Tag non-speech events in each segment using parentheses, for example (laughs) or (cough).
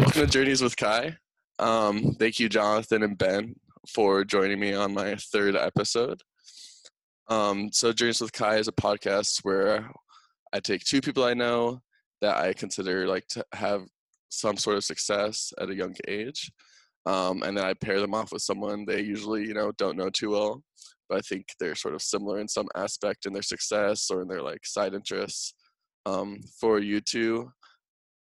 Welcome to Journeys with Kai. Um, thank you, Jonathan and Ben, for joining me on my third episode. Um, so, Journeys with Kai is a podcast where I take two people I know that I consider like to have some sort of success at a young age, um, and then I pair them off with someone they usually you know don't know too well, but I think they're sort of similar in some aspect in their success or in their like side interests. Um, for you two,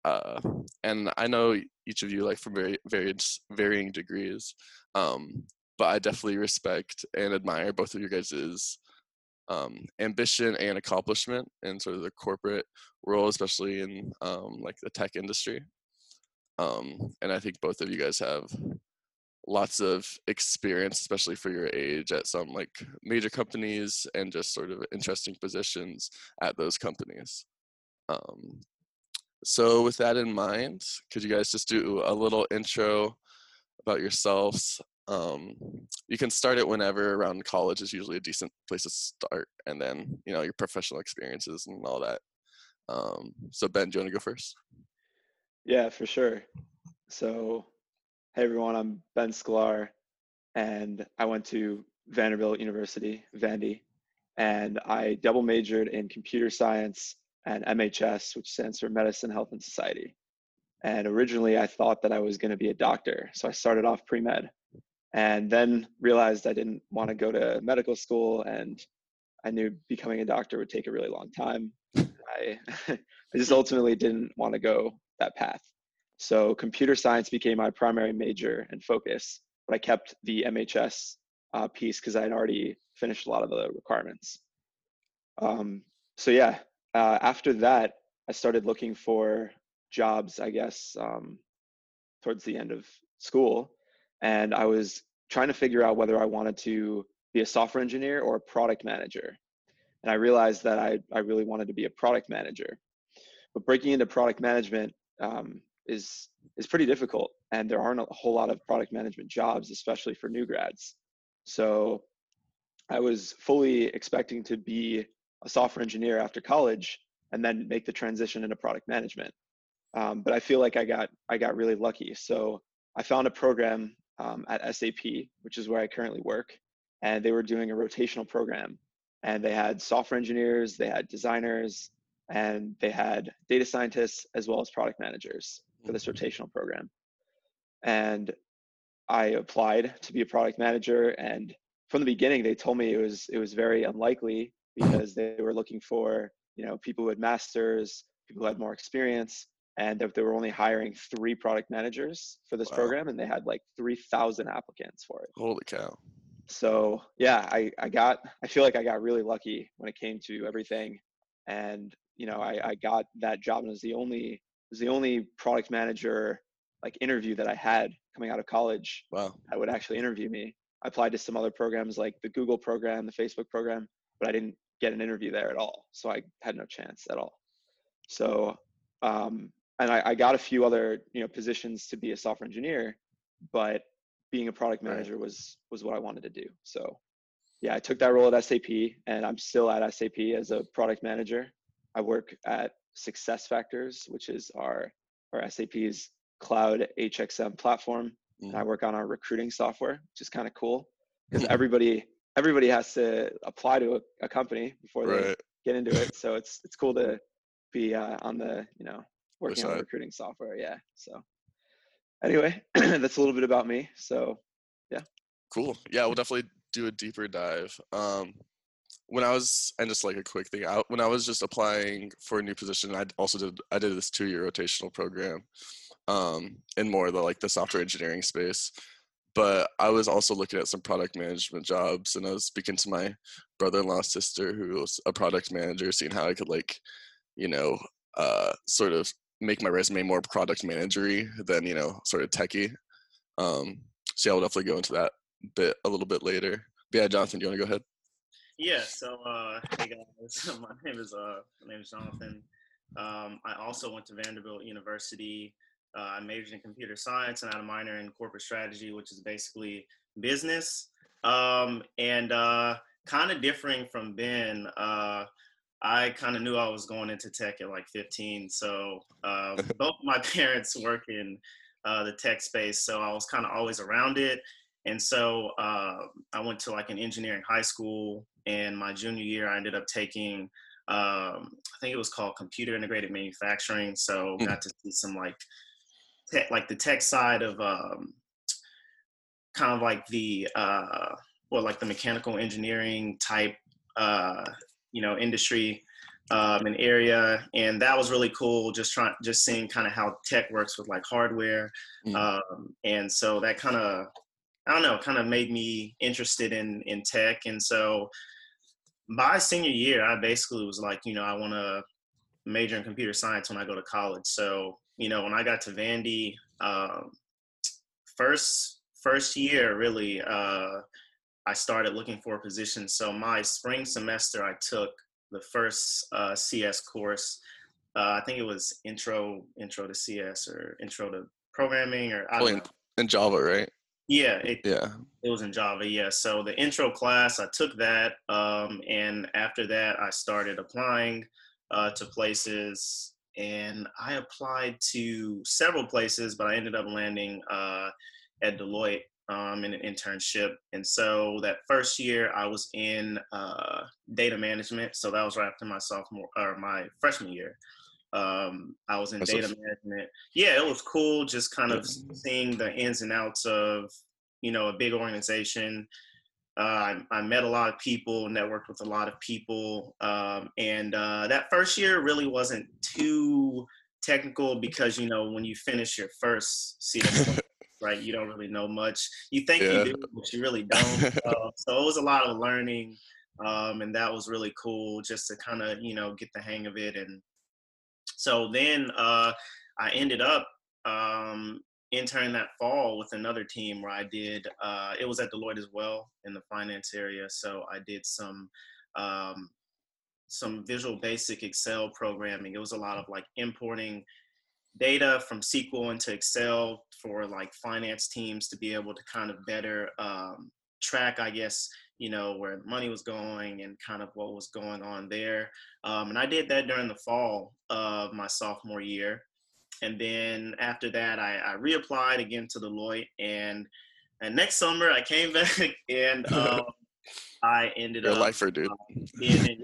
uh, and I know each of you like from very varied varying degrees, um, but I definitely respect and admire both of you guys's um, ambition and accomplishment in sort of the corporate world, especially in um, like the tech industry. Um, and I think both of you guys have lots of experience, especially for your age, at some like major companies and just sort of interesting positions at those companies. Um, so, with that in mind, could you guys just do a little intro about yourselves? Um, you can start it whenever around college is usually a decent place to start, and then you know your professional experiences and all that. Um, so, Ben, do you want to go first? Yeah, for sure. So, hey everyone, I'm Ben Sklar, and I went to Vanderbilt University, Vandy, and I double majored in computer science and MHS, which stands for Medicine, Health, and Society. And originally, I thought that I was going to be a doctor. So I started off pre med and then realized I didn't want to go to medical school. And I knew becoming a doctor would take a really long time. I, (laughs) I just ultimately didn't want to go that path. So computer science became my primary major and focus, but I kept the MHS uh, piece because I had already finished a lot of the requirements. Um, so yeah, uh, after that, I started looking for jobs, I guess, um, towards the end of school. And I was trying to figure out whether I wanted to be a software engineer or a product manager. And I realized that I, I really wanted to be a product manager. But breaking into product management um, is, is pretty difficult. And there aren't a whole lot of product management jobs, especially for new grads. So I was fully expecting to be a software engineer after college and then make the transition into product management. Um, but I feel like I got I got really lucky. So I found a program um, at SAP, which is where I currently work, and they were doing a rotational program. And they had software engineers, they had designers, and they had data scientists as well as product managers for this mm-hmm. rotational program. And I applied to be a product manager, and from the beginning, they told me it was it was very unlikely because they were looking for you know people who had masters, people who had more experience, and they were only hiring three product managers for this wow. program, and they had like three thousand applicants for it. Holy cow! So yeah, I I got I feel like I got really lucky when it came to everything, and you know I I got that job and it was the only was the only product manager like interview that I had coming out of college. Wow. That would actually interview me. I applied to some other programs like the Google program, the Facebook program, but I didn't get an interview there at all. So I had no chance at all. So, um, and I, I, got a few other, you know, positions to be a software engineer, but being a product manager right. was, was what I wanted to do. So yeah, I took that role at SAP and I'm still at SAP as a product manager. I work at SuccessFactors, which is our, our SAP's cloud HXM platform. Mm. And I mm-hmm. work on our recruiting software, which is kind of cool because everybody everybody has to apply to a, a company before they right. get into it. So it's it's cool to be uh, on the you know working on recruiting software. Yeah. So anyway, (clears throat) that's a little bit about me. So yeah. Cool. Yeah, we'll definitely do a deeper dive. Um, when I was and just like a quick thing, I, when I was just applying for a new position, I also did I did this two year rotational program um, in more the like the software engineering space but I was also looking at some product management jobs and I was speaking to my brother-in-law sister who was a product manager, seeing how I could like, you know, uh, sort of make my resume more product managery than, you know, sort of techie. Um, so yeah, I'll definitely go into that bit a little bit later. But yeah, Jonathan, do you want to go ahead? Yeah, so uh, hey guys, (laughs) my name is uh, my name is Jonathan. Um, I also went to Vanderbilt University uh, I majored in computer science and had a minor in corporate strategy, which is basically business. Um, and uh, kind of differing from Ben, uh, I kind of knew I was going into tech at like 15. So uh, (laughs) both my parents work in uh, the tech space, so I was kind of always around it. And so uh, I went to like an engineering high school, and my junior year, I ended up taking, um, I think it was called computer integrated manufacturing. So mm. got to see some like tech, like the tech side of um, kind of like the uh, well, like the mechanical engineering type, uh, you know, industry um, an area, and that was really cool. Just trying, just seeing kind of how tech works with like hardware, mm. um, and so that kind of, I don't know, kind of made me interested in in tech. And so, by senior year, I basically was like, you know, I want to major in computer science when I go to college. So, you know, when I got to Vandy, um, first first year really. Uh, I started looking for a position. So my spring semester, I took the first uh, CS course. Uh, I think it was intro intro to CS or intro to programming or I don't in, in Java, right? Yeah, it, yeah, it was in Java. Yeah, so the intro class I took that, um, and after that I started applying uh, to places, and I applied to several places, but I ended up landing uh, at Deloitte um, in an internship. And so that first year I was in uh, data management. So that was right after my sophomore or my freshman year. Um, I was in That's data management. Yeah, it was cool just kind of seeing the ins and outs of, you know, a big organization. Uh, I, I, met a lot of people, networked with a lot of people. Um, and uh, that first year really wasn't too technical because, you know, when you finish your first CS (laughs) right? You don't really know much. You think yeah. you do, but you really don't. uh, so it was a lot of learning, um, and that was really cool just to kind of you know get the hang of it. And so then uh, I ended up um, interning that fall with another team where I did. Uh, it was at Deloitte as well in the finance area. So I did some. Um, some visual basic excel programming it was a lot of like importing data from SQL into Excel for like finance teams to be able to kind of better um, track, I guess, you know, where money was going and kind of what was going on there. Um, and I did that during the fall of my sophomore year. And then after that, I, I reapplied again to Deloitte. And, and next summer, I came (laughs) back and (laughs) um, I ended You're up. lifer, dude. Um, in, (laughs)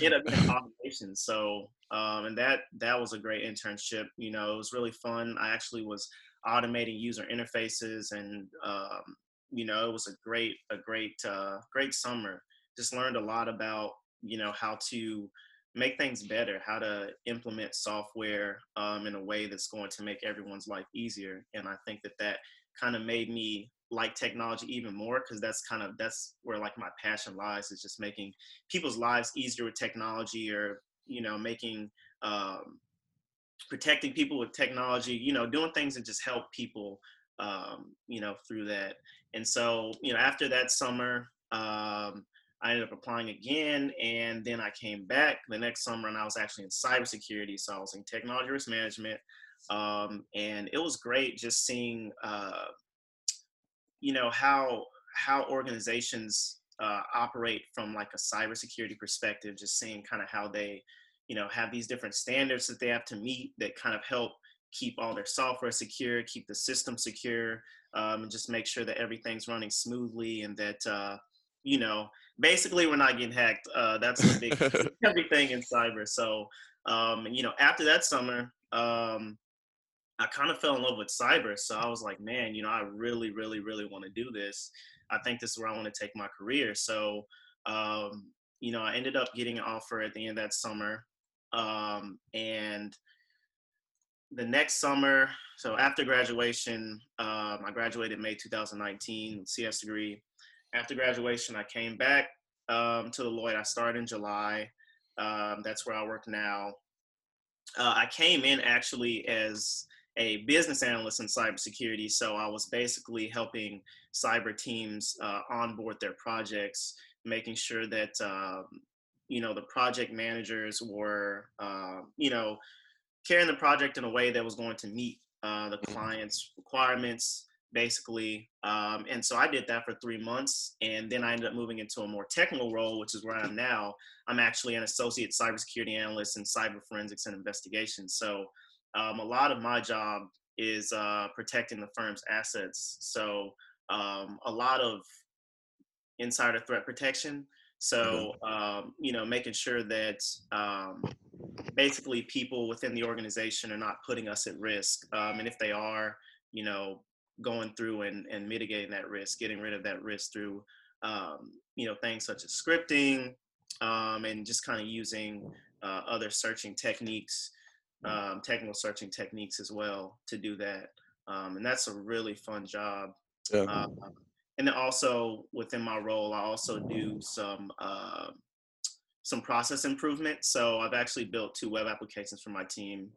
in, in automation. So, um, and that that was a great internship. You know, it was really fun. I actually was automating user interfaces, and um, you know, it was a great a great uh, great summer. Just learned a lot about you know how to make things better, how to implement software um, in a way that's going to make everyone's life easier. And I think that that kind of made me like technology even more because that's kind of that's where like my passion lies is just making people's lives easier with technology or you know making um, protecting people with technology you know doing things that just help people um, you know through that and so you know after that summer um, I ended up applying again, and then I came back the next summer, and I was actually in cybersecurity. So I was in technology risk management, um, and it was great just seeing uh, you know how how organizations uh, operate from like a cybersecurity perspective, just seeing kind of how they, you know, have these different standards that they have to meet that kind of help keep all their software secure, keep the system secure, um, and just make sure that everything's running smoothly and that, uh, you know, basically we're not getting hacked. Uh, that's the big (laughs) (laughs) everything in cyber. So, um, and, you know, after that summer, um, I kind of fell in love with cyber. So I was like, man, you know, I really, really, really want to do this. I think this is where I want to take my career. So, um, you know, I ended up getting an offer at the end of that summer. Um, and the next summer, so after graduation, um, I graduated May 2019, CS degree. After graduation, I came back um, to Deloitte. I started in July. Um, that's where I work now. Uh, I came in actually as a business analyst in cybersecurity. So I was basically helping cyber teams uh, onboard their projects, making sure that um, you know the project managers were uh, you know carrying the project in a way that was going to meet uh, the mm-hmm. client's requirements. Basically. Um, and so I did that for three months, and then I ended up moving into a more technical role, which is where I am now. I'm actually an associate cybersecurity analyst in cyber forensics and investigations. So um, a lot of my job is uh, protecting the firm's assets. So um, a lot of insider threat protection. So mm-hmm. um, you know, making sure that um, basically people within the organization are not putting us at risk, um, and if they are, you know, going through and, and mitigating that risk, getting rid of that risk through um, you know things such as scripting um, and just kind of using uh, other searching techniques, um, technical searching techniques as well to do that. Um, and that's a really fun job. Yeah. Uh, and then also within my role, I also do some uh, some process improvement. So I've actually built two web applications for my team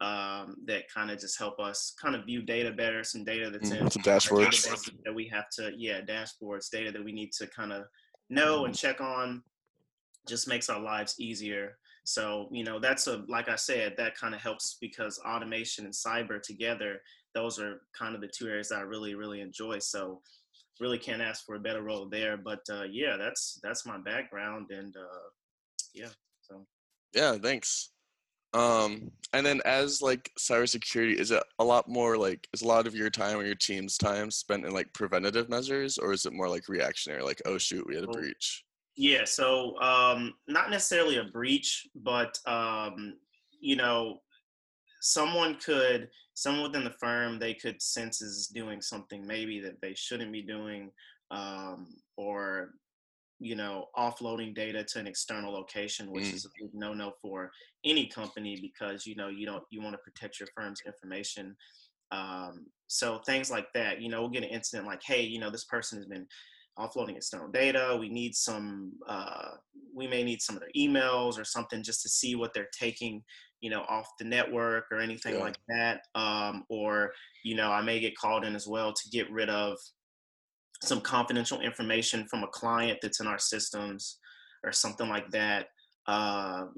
um, that kind of just help us kind of view data better, some data that's mm, in some dashboards that we have to, yeah, dashboards, data that we need to kind of know and check on, just makes our lives easier. So, you know, that's a, like I said, that kind of helps because automation and cyber together, those are kind of the two areas that I really, really enjoy. So, really can't ask for a better role there. But uh, yeah, that's that's my background, and uh, yeah, so. Yeah, thanks. Um, and then as like cybersecurity, is it a lot more like is a lot of your time or your team's time spent in like preventative measures, or is it more like reactionary, like oh shoot, we had a breach? Yeah, so um, not necessarily a breach, but um, you know, someone could, someone within the firm, they could sense is doing something maybe that they shouldn't be doing, um, or you know, offloading data to an external location, which mm. is a big no-no for any company because you know you don't you want to protect your firm's information. Um, so things like that, you know, we'll get an incident like, hey, you know, this person has been offloading external data. We need some, uh, we may need some of their emails or something just to see what they're taking, you know, off the network or anything yeah. like that. Um, or, you know, I may get called in as well to get rid of some confidential information from a client that's in our systems or something like that. Um,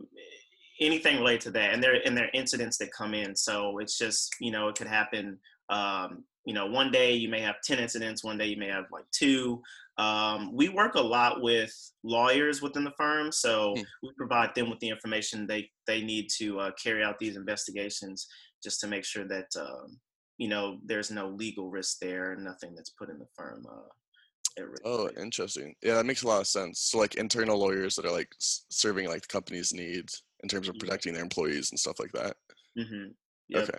anything related to that, and there and there are incidents that come in. So it's just you know it could happen. Um, you know, one day you may have ten incidents, one day you may have like two. Um, we work a lot with lawyers within the firm, so mm. we provide them with the information they they need to uh, carry out these investigations, just to make sure that um, you know, there's no legal risk there, nothing that's put in the firm uh, Oh, interesting. Yeah, that makes a lot of sense. So, like internal lawyers that are like serving like the company's needs in terms of protecting their employees and stuff like that. Mm-hmm. Yep. Okay.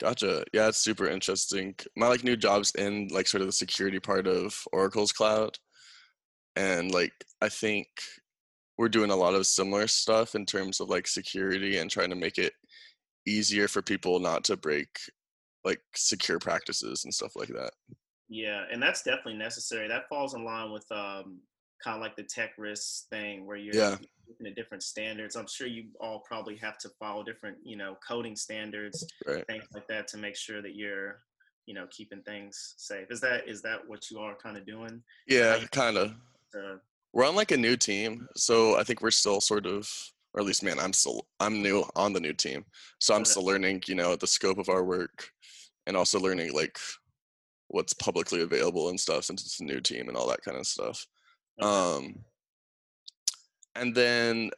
Gotcha. Yeah, it's super interesting. My like new jobs in like sort of the security part of Oracle's cloud. And like I think we're doing a lot of similar stuff in terms of like security and trying to make it easier for people not to break like secure practices and stuff like that. Yeah, and that's definitely necessary. That falls in line with um, kind of like the tech risk thing where you're yeah. looking at different standards. I'm sure you all probably have to follow different, you know, coding standards, right. things like that to make sure that you're, you know, keeping things safe. Is that is that what you are kind of doing? Yeah, kind of. We're on like a new team, so I think we're still sort of or at least man i'm still i'm new on the new team so i'm still learning you know the scope of our work and also learning like what's publicly available and stuff since it's a new team and all that kind of stuff um and then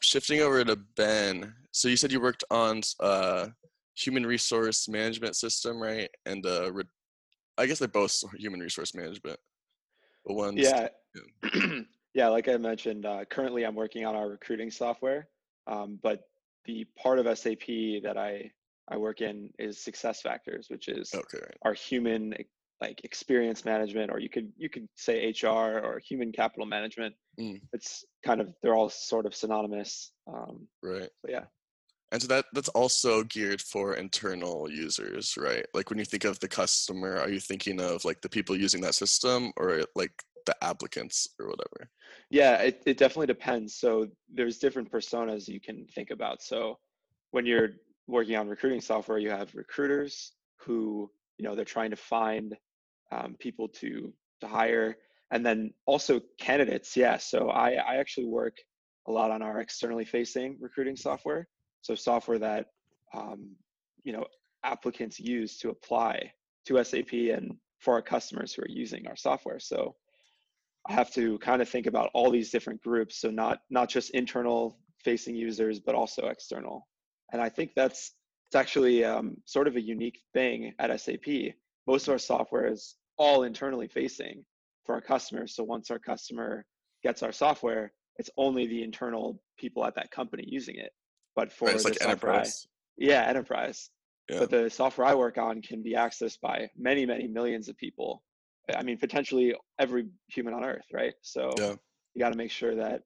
shifting over to ben so you said you worked on uh human resource management system right? And uh re- i guess they're both human resource management but one's yeah. Yeah, (clears throat) (clears throat) yeah like i mentioned uh, currently i'm working on our recruiting software um, but the part of sap that i I work in is SuccessFactors, which is okay. our human like experience management, or you could you could say HR or human capital management. Mm. It's kind of they're all sort of synonymous. Um, right. So yeah. And so that that's also geared for internal users, right? Like when you think of the customer, are you thinking of like the people using that system or like the applicants or whatever? Yeah, it, it definitely depends. So there's different personas you can think about. So when you're working on recruiting software, you have recruiters who, you know, they're trying to find um, people to to hire, and then also candidates. Yeah, so I I actually work a lot on our externally facing recruiting software. So software that um, you know applicants use to apply to SAP and for our customers who are using our software. So I have to kind of think about all these different groups. So not not just internal facing users, but also external. And I think that's it's actually um, sort of a unique thing at SAP. Most of our software is all internally facing for our customers. So once our customer gets our software, it's only the internal people at that company using it. But for Right, it's the like I- enterprise. yeah, enterprise. Yeah. But the software I work on can be accessed by many, many millions of people. I mean, potentially every human on earth, right? So Yeah. you got to make sure that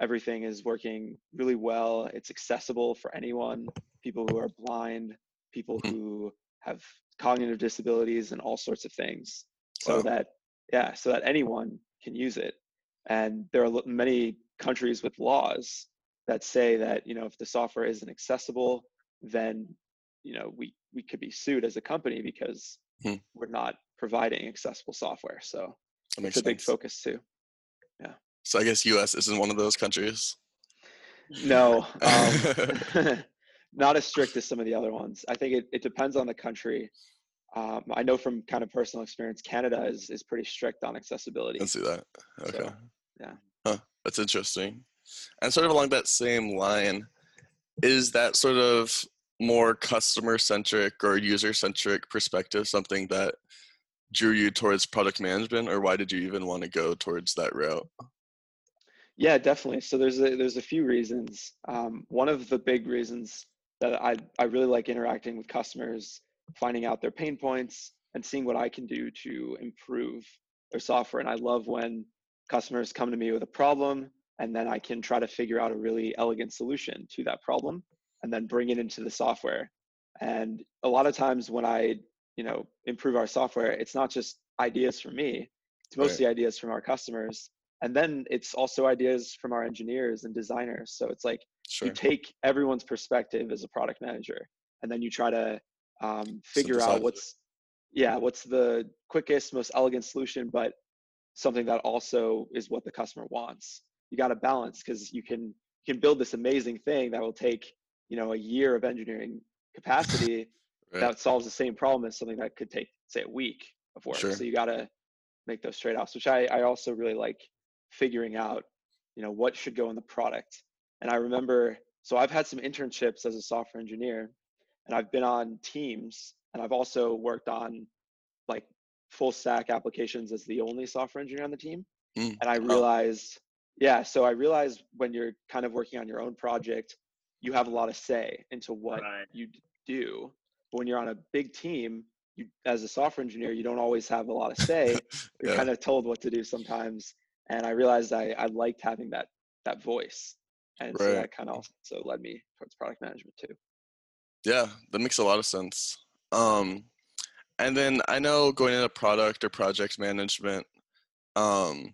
everything is working really well. It's accessible for anyone, people who are blind, people Mhm. who have cognitive disabilities, and all sorts of things. So Wow. that, yeah, so that anyone can use it. And there are many countries with laws that say that you know if the software isn't accessible, then you know we we could be sued as a company because Hmm. we're not providing accessible software. So That makes it's a big focus too. Yeah. So I guess US isn't one of those countries. No, um, (laughs) (laughs) not as strict as some of the other ones. I think it, it depends on the country. Um, I know from kind of personal experience, Canada is, is pretty strict on accessibility. Let's see that. Okay. So, yeah. Huh. That's interesting. And sort of along that same line, is that sort of more customer centric or user centric perspective something that drew you towards product management, or why did you even want to go towards that route? Yeah, definitely. So there's a, there's a few reasons. Um, one of the big reasons that I I really like interacting with customers, finding out their pain points, and seeing what I can do to improve their software. And I love when customers come to me with a problem, and then I can try to figure out a really elegant solution to that problem, and then bring it into the software. And a lot of times when I you know improve our software, it's not just ideas from me; it's Right. mostly ideas from our customers and then it's also ideas from our engineers and designers so it's like Sure. you take everyone's perspective as a product manager and then you try to um, figure Synthesize out it. what's yeah what's the quickest most elegant solution but something that also is what the customer wants you got to balance because you can you can build this amazing thing that will take you know a year of engineering capacity (laughs) Right. that solves the same problem as something that could take say a week of work Sure. so you got to make those trade-offs which I, I also really like figuring out you know what should go in the product and i remember so i've had some internships as a software engineer and i've been on teams and i've also worked on like full stack applications as the only software engineer on the team Mm. and i realized yeah so i realized when you're kind of working on your own project you have a lot of say into what Right. you do but when you're on a big team you as a software engineer you don't always have a lot of say (laughs) you're Yeah. kind of told what to do sometimes and i realized i, I liked having that that voice and so Right. that kind of also led me towards product management too Yeah, that makes a lot of sense. Um, and then I know going into product or project management, um,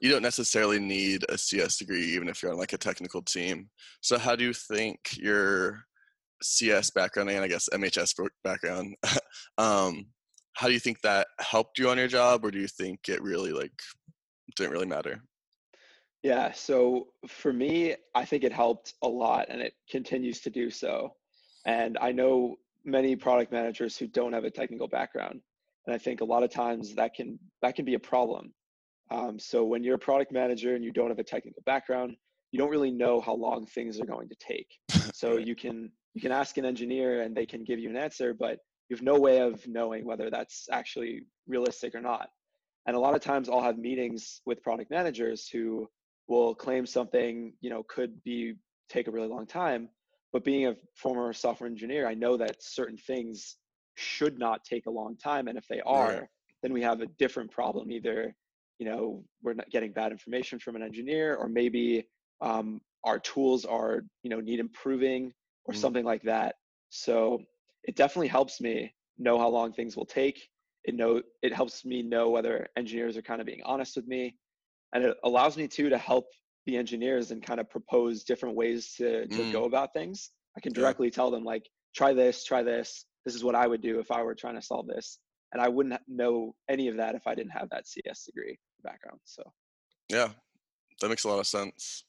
you don't necessarily need a CS degree, even if you're on like a technical team. So, how do you think your CS background and I guess MHS background, (laughs) um, how do you think that helped you on your job, or do you think it really like didn't really matter? Yeah so for me i think it helped a lot and it continues to do so and i know many product managers who don't have a technical background and i think a lot of times that can that can be a problem. Um, so when you're a product manager and you don't have a technical background you don't really know how long things are going to take. So (laughs) you can you can ask an engineer and they can give you an answer but you have no way of knowing whether that's actually realistic or not. And a lot of times i'll have meetings with product managers who will claim something you know could be take a really long time but being a former software engineer i know that certain things should not take a long time and if they are Right. then we have a different problem either you know we're not getting bad information from an engineer or maybe um, our tools are you know need improving or Mm. something like that so it definitely helps me know how long things will take it know it helps me know whether engineers are kind of being honest with me and it allows me too to help the engineers and kind of propose different ways to, to Mm. go about things i can Yeah. directly tell them like try this try this this is what i would do if i were trying to solve this and i wouldn't know any of that if i didn't have that cs degree background so Yeah, that makes a lot of sense.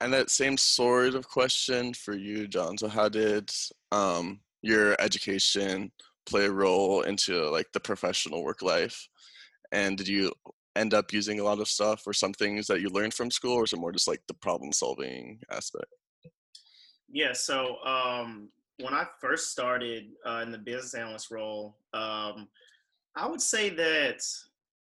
And that same sort of question for you, John. So, how did um, your education play a role into like the professional work life? And did you end up using a lot of stuff or some things that you learned from school, or is it more just like the problem solving aspect? Yeah, so um, when I first started uh, in the business analyst role, um, I would say that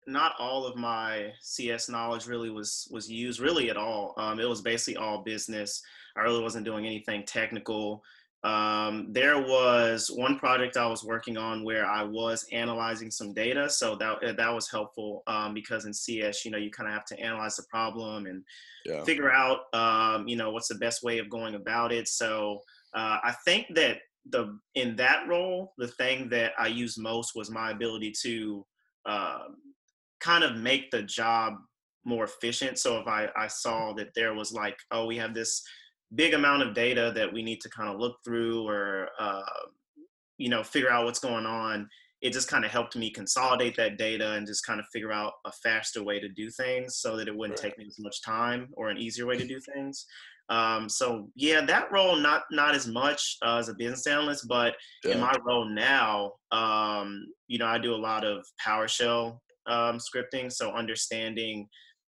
not all of my CS knowledge really was was used really at all. Um, it was basically all business. I really wasn't doing anything technical. Um, there was one project I was working on where I was analyzing some data, so that that was helpful um, because in CS, you know, you kind of have to analyze the problem and yeah. figure out, um, you know, what's the best way of going about it. So uh, I think that the in that role, the thing that I used most was my ability to uh, kind of make the job more efficient. So if I, I saw that there was like, oh, we have this big amount of data that we need to kind of look through or uh, you know figure out what's going on it just kind of helped me consolidate that data and just kind of figure out a faster way to do things so that it wouldn't right. take me as much time or an easier way to do things um, so yeah that role not not as much uh, as a business analyst but yeah. in my role now um, you know i do a lot of powershell um, scripting so understanding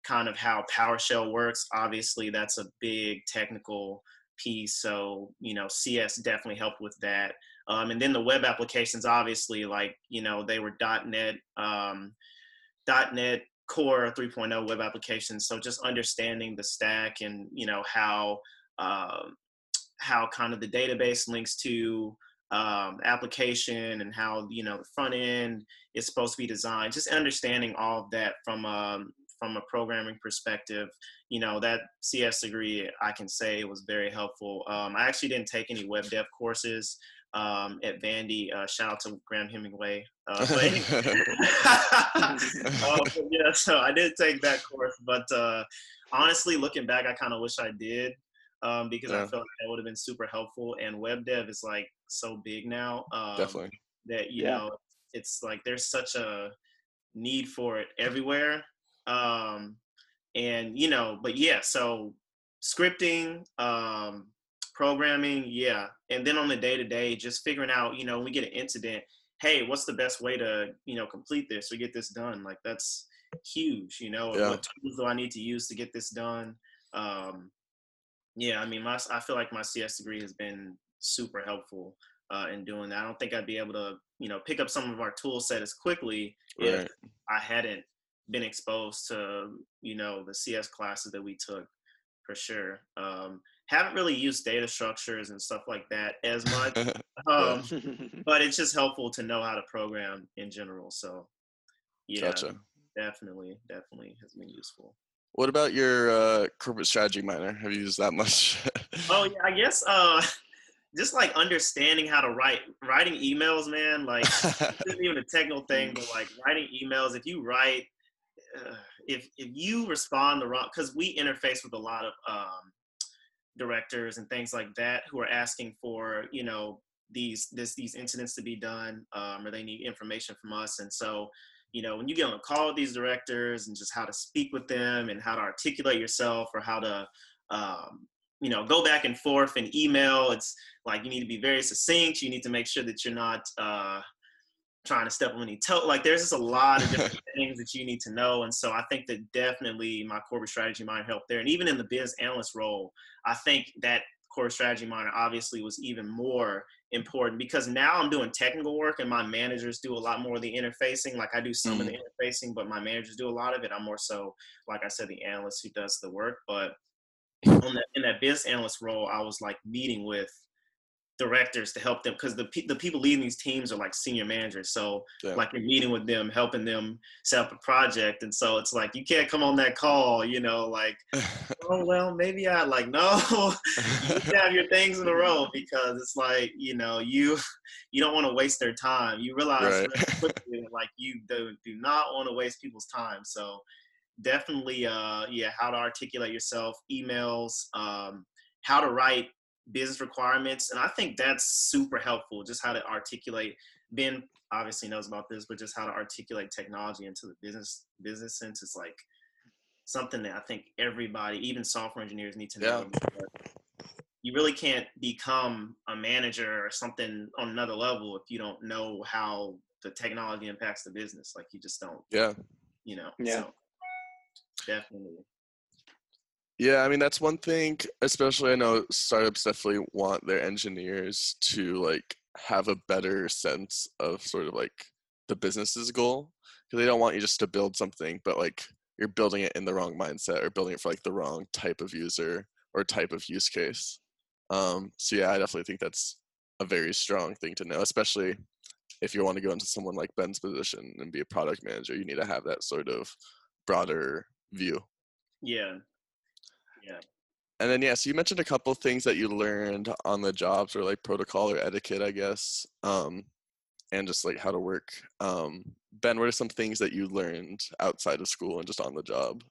kind of how PowerShell works. Obviously, that's a big technical piece. So, you know, CS definitely helped with that. Um, and then the web applications, obviously, like, you know, they were .NET, um, .NET Core 3.0 web applications. So just understanding the stack and, you know, how, uh, how kind of the database links to um, application and how, you know, the front end is supposed to be designed, just understanding all of that from, um, from a programming perspective, you know, that CS degree I can say was very helpful. Um, I actually didn't take any web dev courses um, at Vandy. Uh, shout out to Graham Hemingway. Uh, but, (laughs) uh, (laughs) yeah, so I did take that course, but uh, honestly, looking back, I kind of wish I did. Um, because yeah. I felt like that would have been super helpful. And web dev is like so big now. Um, Definitely. That you yeah. know, it's like there's such a need for it everywhere um, and you know, but yeah, so scripting, um, programming, yeah, and then on the day to day, just figuring out, you know, when we get an incident, hey, what's the best way to, you know, complete this or get this done? Like that's huge, you know. Yeah. What tools do I need to use to get this done? Um, yeah, I mean, my I feel like my CS degree has been super helpful uh, in doing that. I don't think I'd be able to, you know, pick up some of our tool set as quickly right. if I hadn't been exposed to you know the CS classes that we took for sure. Um, haven't really used data structures and stuff like that as much, (laughs) um, (laughs) but it's just helpful to know how to program in general. So yeah, gotcha. definitely, definitely has been useful. What about your uh, corporate strategy minor? Have you used that much? oh (laughs) yeah, I guess uh, just like understanding how to write writing emails, man. Like isn't even a technical thing, but like writing emails. If you write uh, if if you respond the wrong because we interface with a lot of um, directors and things like that who are asking for you know these this these incidents to be done um, or they need information from us. And so you know when you get on a call with these directors and just how to speak with them and how to articulate yourself or how to um, you know go back and forth in email it's like you need to be very succinct. You need to make sure that you're not uh, trying to step on any toe. Like there's just a lot of different (laughs) things that you need to know. And so I think that definitely my corporate strategy minor helped there. And even in the biz analyst role, I think that corporate strategy minor obviously was even more important because now I'm doing technical work and my managers do a lot more of the interfacing. Like I do some mm-hmm. of the mm-hmm. interfacing, but my managers do a lot of it. I'm more so, like I said, the analyst who does the work. But (laughs) on that, in that biz analyst role, I was like meeting with directors to help them because the the people leading these teams are like senior managers. So yeah. like you're meeting with them, helping them set up a project, and so it's like you can't come on that call, you know, like (laughs) oh well maybe I like no, (laughs) you have your things in a row because it's like you know you you don't want to waste their time. You realize right. quickly like you do do not want to waste people's time. So definitely uh yeah how to articulate yourself emails um how to write business requirements. And I think that's super helpful, just how to articulate. Ben obviously knows about this, but just how to articulate technology into the business business sense is like something that I think everybody, even software engineers, need to know. you really can't become a manager or something on another level if you don't know how the technology impacts the business. Like you just don't. Yeah. You know. Yeah. So definitely. Yeah, I mean that's one thing. Especially, I know startups definitely want their engineers to like have a better sense of sort of like the business's goal because they don't want you just to build something, but like you're building it in the wrong mindset or building it for like the wrong type of user or type of use case. Um, so yeah, I definitely think that's a very strong thing to know, especially if you want to go into someone like Ben's position and be a product manager. You need to have that sort of broader view. Yeah. Yeah. And then yeah, so you mentioned a couple things that you learned on the jobs or like protocol or etiquette, I guess, um, and just like how to work. Um, ben, what are some things that you learned outside of school and just on the job?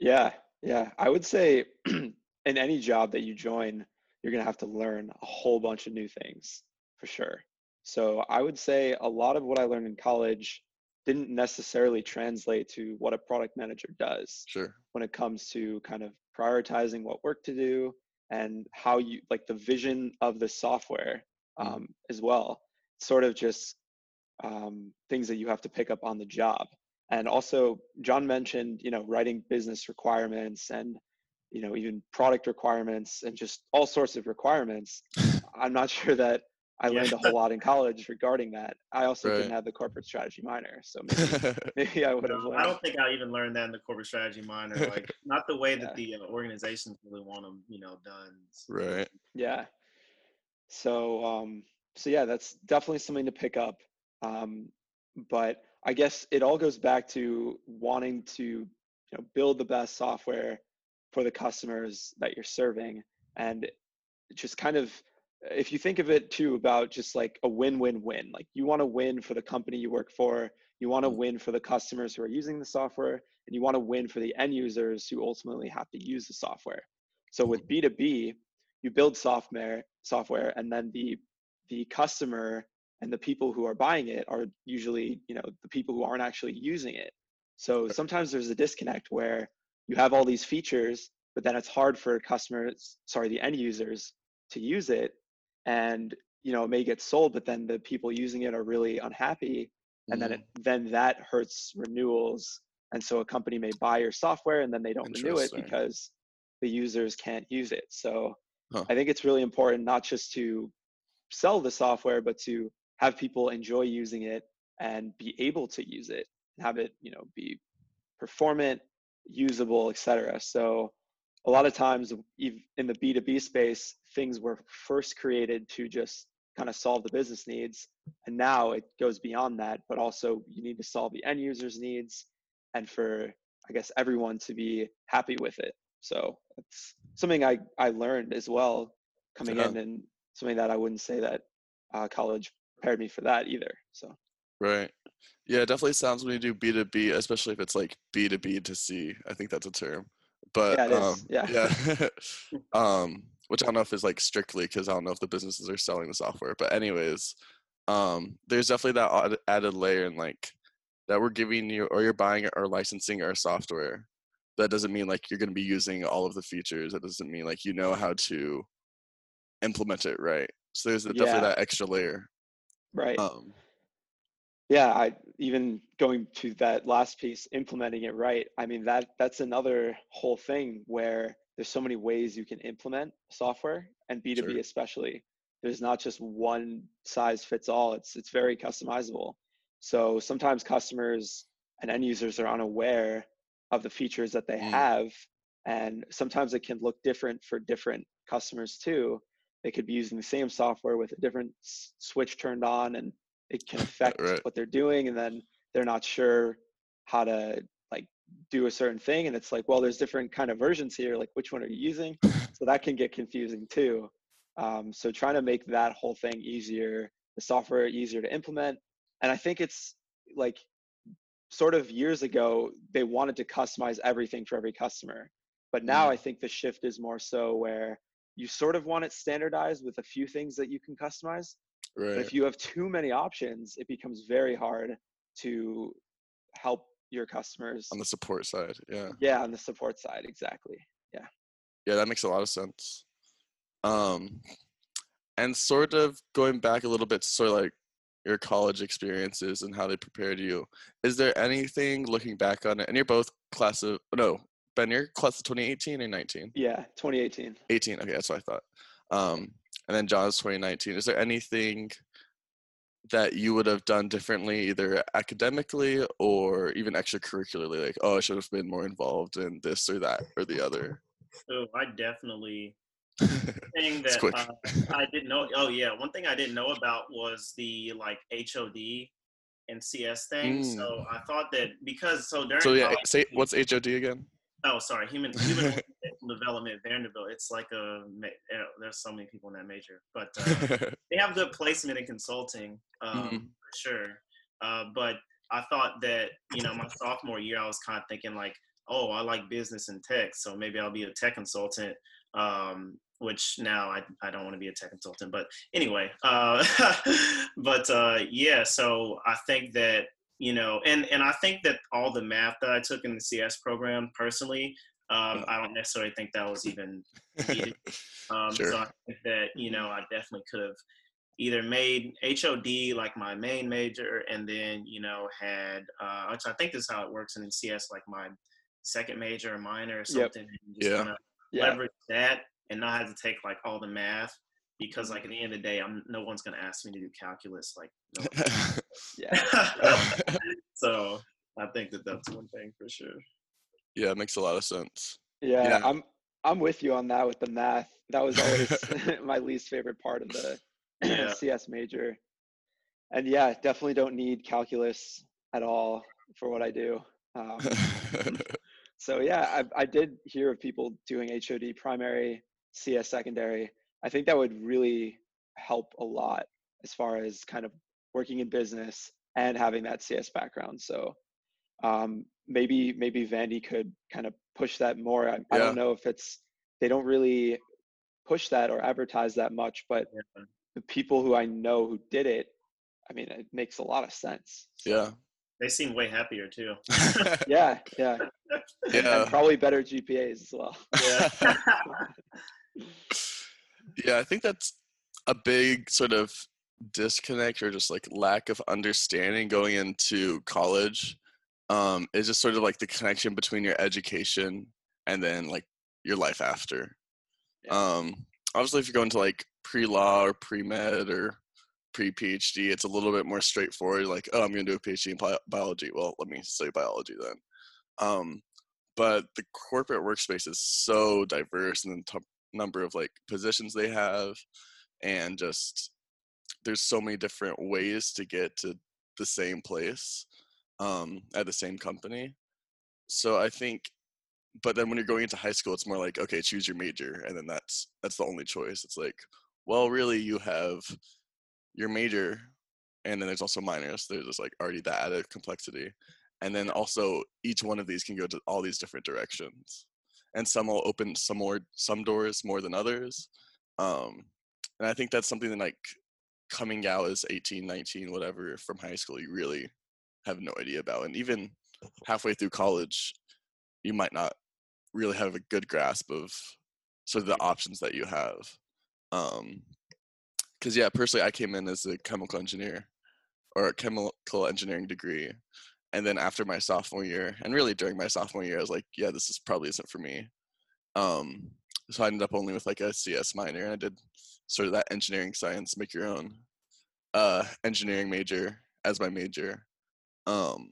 Yeah, yeah. I would say (clears throat) in any job that you join, you're gonna have to learn a whole bunch of new things for sure. So I would say a lot of what I learned in college didn't necessarily translate to what a product manager does Sure. when it comes to kind of prioritizing what work to do and how you like the vision of the software Mhm. um, as well. Sort of just um, things that you have to pick up on the job. And also, John mentioned, you know, writing business requirements and, you know, even product requirements and just all sorts of requirements. (laughs) I'm not sure that I Yeah. learned a whole lot in college regarding that. I also Right. didn't have the corporate strategy minor, so (laughs) maybe, maybe I would have No, learned. I don't think I even learned that in the corporate strategy minor. Like, (laughs) not the way that the uh, organizations really want them, you know, done. right. Yeah. So um so yeah, that's definitely something to pick up. Um but I guess it all goes back to wanting to, you know, build the best software for the customers that you're serving and just kind of if you think of it too about just like a win-win-win, like you want to win for the company you work for, you want to Mm. win for the customers who are using the software, and you want to win for the end users who ultimately have to use the software. So with B2B, you build software software and then the the customer and the people who are buying it are usually, you know, the people who aren't actually using it. So sometimes there's a disconnect where you have all these features, but then it's hard for customers, sorry, the end users to use it and you know it may get sold but then the people using it are really unhappy and then it Mm, then that hurts renewals and so a company may buy your software and then they don't renew it because the users can't use it. So Huh. i think it's really important not just to sell the software but to have people enjoy using it and be able to use it have it you know be performant usable etc so a lot of times in the b2b space things were first created to just kind of solve the business needs and now it goes beyond that but also you need to solve the end users needs and for i guess everyone to be happy with it so it's something i i learned as well coming Yeah. in and something that i wouldn't say that uh, college prepared me for that either so Right. Yeah, it definitely sounds when you do B two B, especially if it's like B two B to C. I think that's a term. But Yeah, um, Yeah. yeah. (laughs) (laughs) um, which I don't know if is like strictly because I don't know if the businesses are selling the software. But anyways, um, there's definitely that added layer in like that we're giving you or you're buying or licensing our software. That doesn't mean like you're going to be using all of the features. That doesn't mean like you know how to implement it right. So there's definitely Yeah. that extra layer. right Um, yeah i even going to that last piece implementing it right i mean that that's another whole thing where there's so many ways you can implement software and b2b Sure. especially there's not just one size fits all it's it's very customizable so sometimes customers and end users are unaware of the features that they Mm. have and sometimes it can look different for different customers too they could be using the same software with a different s- switch turned on and it can (laughs) affect Right. what they're doing and then they're not sure how to like do a certain thing and it's like well there's different kind of versions here like which one are you using (laughs) so that can get confusing too um, so trying to make that whole thing easier the software easier to implement and i think it's like sort of years ago they wanted to customize everything for every customer but now Mm. i think the shift is more so where you sort of want it standardized with a few things that you can customize but if you have too many options, it becomes very hard to help your customers. on the support side. Yeah. yeah, on the support side, exactly. Yeah, Yeah, that makes a lot of sense. Um, and sort of going back a little bit to sort of like your college experiences and how they prepared you. Is there anything looking back on it? And you're both class of no, Ben, you're class of 2018 and 19? Yeah, 2018. 18. Okay, that's what I thought. Um, and then John's 2019. Is there anything that you would have done differently, either academically or even extracurricularly? Like, oh, I should have been more involved in this or that or the other. So I definitely (laughs) thing that uh, I didn't know. Oh yeah, one thing I didn't know about was the like HOD and CS thing. Mm. So I thought that because so during so yeah, say what's HOD again? Oh, sorry, human (laughs) human development Vanderbilt. It's like a there's so many people in that major, but uh, (laughs) they have good placement in consulting um, mm-hmm. for sure. Uh, but I thought that you know my sophomore year, I was kind of thinking like, oh, I like business and tech, so maybe I'll be a tech consultant. Um, which now I, I don't want to be a tech consultant, but anyway, uh, (laughs) but uh, yeah, so I think that you know, and and I think that all the math that I took in the CS program personally, um, I don't necessarily think that was even needed. (laughs) Um, sure. So I think that you know I definitely could have either made HOD like my main major, and then you know had uh, which I think is how it works in CS like my second major or minor or something. Yep. yeah. yeah. leverage that and not have to take like all the math because like at the end of the day, I'm no one's gonna ask me to do calculus. Like, no (laughs) (laughs) yeah. so I think that that's one thing for sure. Yeah, it makes a lot of sense. Yeah, yeah. I'm I'm with you on that with the math. That was always (laughs) (laughs) my least favorite part of the (clears throat) yeah. CS major. And yeah, definitely don't need calculus at all for what I do. Um, (laughs) so yeah, I, I did hear of people doing HOD primary, CS secondary. I think that would really help a lot as far as kind of working in business and having that CS background. So um, maybe maybe Vandy could kind of push that more. I, yeah. I, don't know if it's they don't really push that or advertise that much, but yeah. the people who I know who did it, I mean, it makes a lot of sense. So. Yeah. They seem way happier too. yeah, (laughs) yeah, yeah. And probably better GPAs as well. Yeah. yeah, I think that's a big sort of disconnect or just like lack of understanding going into college um, is just sort of like the connection between your education and then like your life after. Yeah. Um, obviously, if you're going to like pre law or pre med or pre PhD, it's a little bit more straightforward. Like, oh, I'm going to do a PhD in biology. Well, let me study biology then. Um, but the corporate workspace is so diverse and the t- number of like positions they have, and just there's so many different ways to get to the same place um, at the same company. So I think, but then when you're going into high school, it's more like okay, choose your major, and then that's that's the only choice. It's like, well, really, you have your major, and then there's also minors. There's just like already that added complexity, and then also each one of these can go to all these different directions, and some will open some more some doors more than others. Um, and I think that's something that like coming out as 18, 19, whatever from high school, you really have no idea about. And even (laughs) halfway through college, you might not really have a good grasp of sort of the options that you have. Um, because yeah, personally, I came in as a chemical engineer or a chemical engineering degree, and then after my sophomore year, and really during my sophomore year, I was like, yeah, this is probably isn't for me. Um, so I ended up only with like a CS minor, and I did sort of that engineering science, make your own uh, engineering major as my major. Um,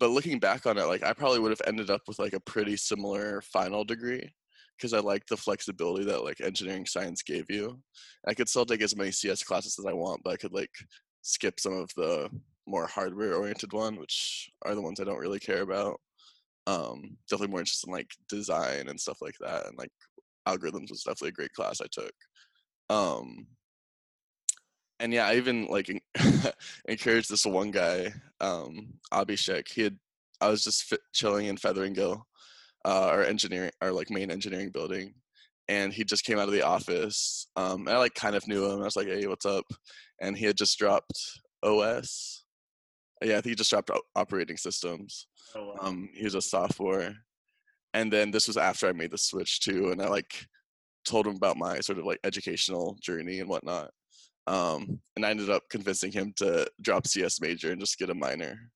but looking back on it, like I probably would have ended up with like a pretty similar final degree because I like the flexibility that like engineering science gave you. I could still take as many CS classes as I want, but I could like skip some of the more hardware oriented one, which are the ones I don't really care about. Um, definitely more interested in like design and stuff like that, and like algorithms was definitely a great class I took. Um, and yeah, I even like (laughs) encouraged this one guy, um, Abhishek. He had, I was just fit, chilling in Featheringill, uh, our engineering, our like main engineering building, and he just came out of the office. Um, I like kind of knew him. I was like, "Hey, what's up?" And he had just dropped OS. Yeah, I think he just dropped operating systems. Oh, wow. Um, he was a sophomore, and then this was after I made the switch too, and I like told him about my sort of like educational journey and whatnot. Um, and I ended up convincing him to drop CS major and just get a minor,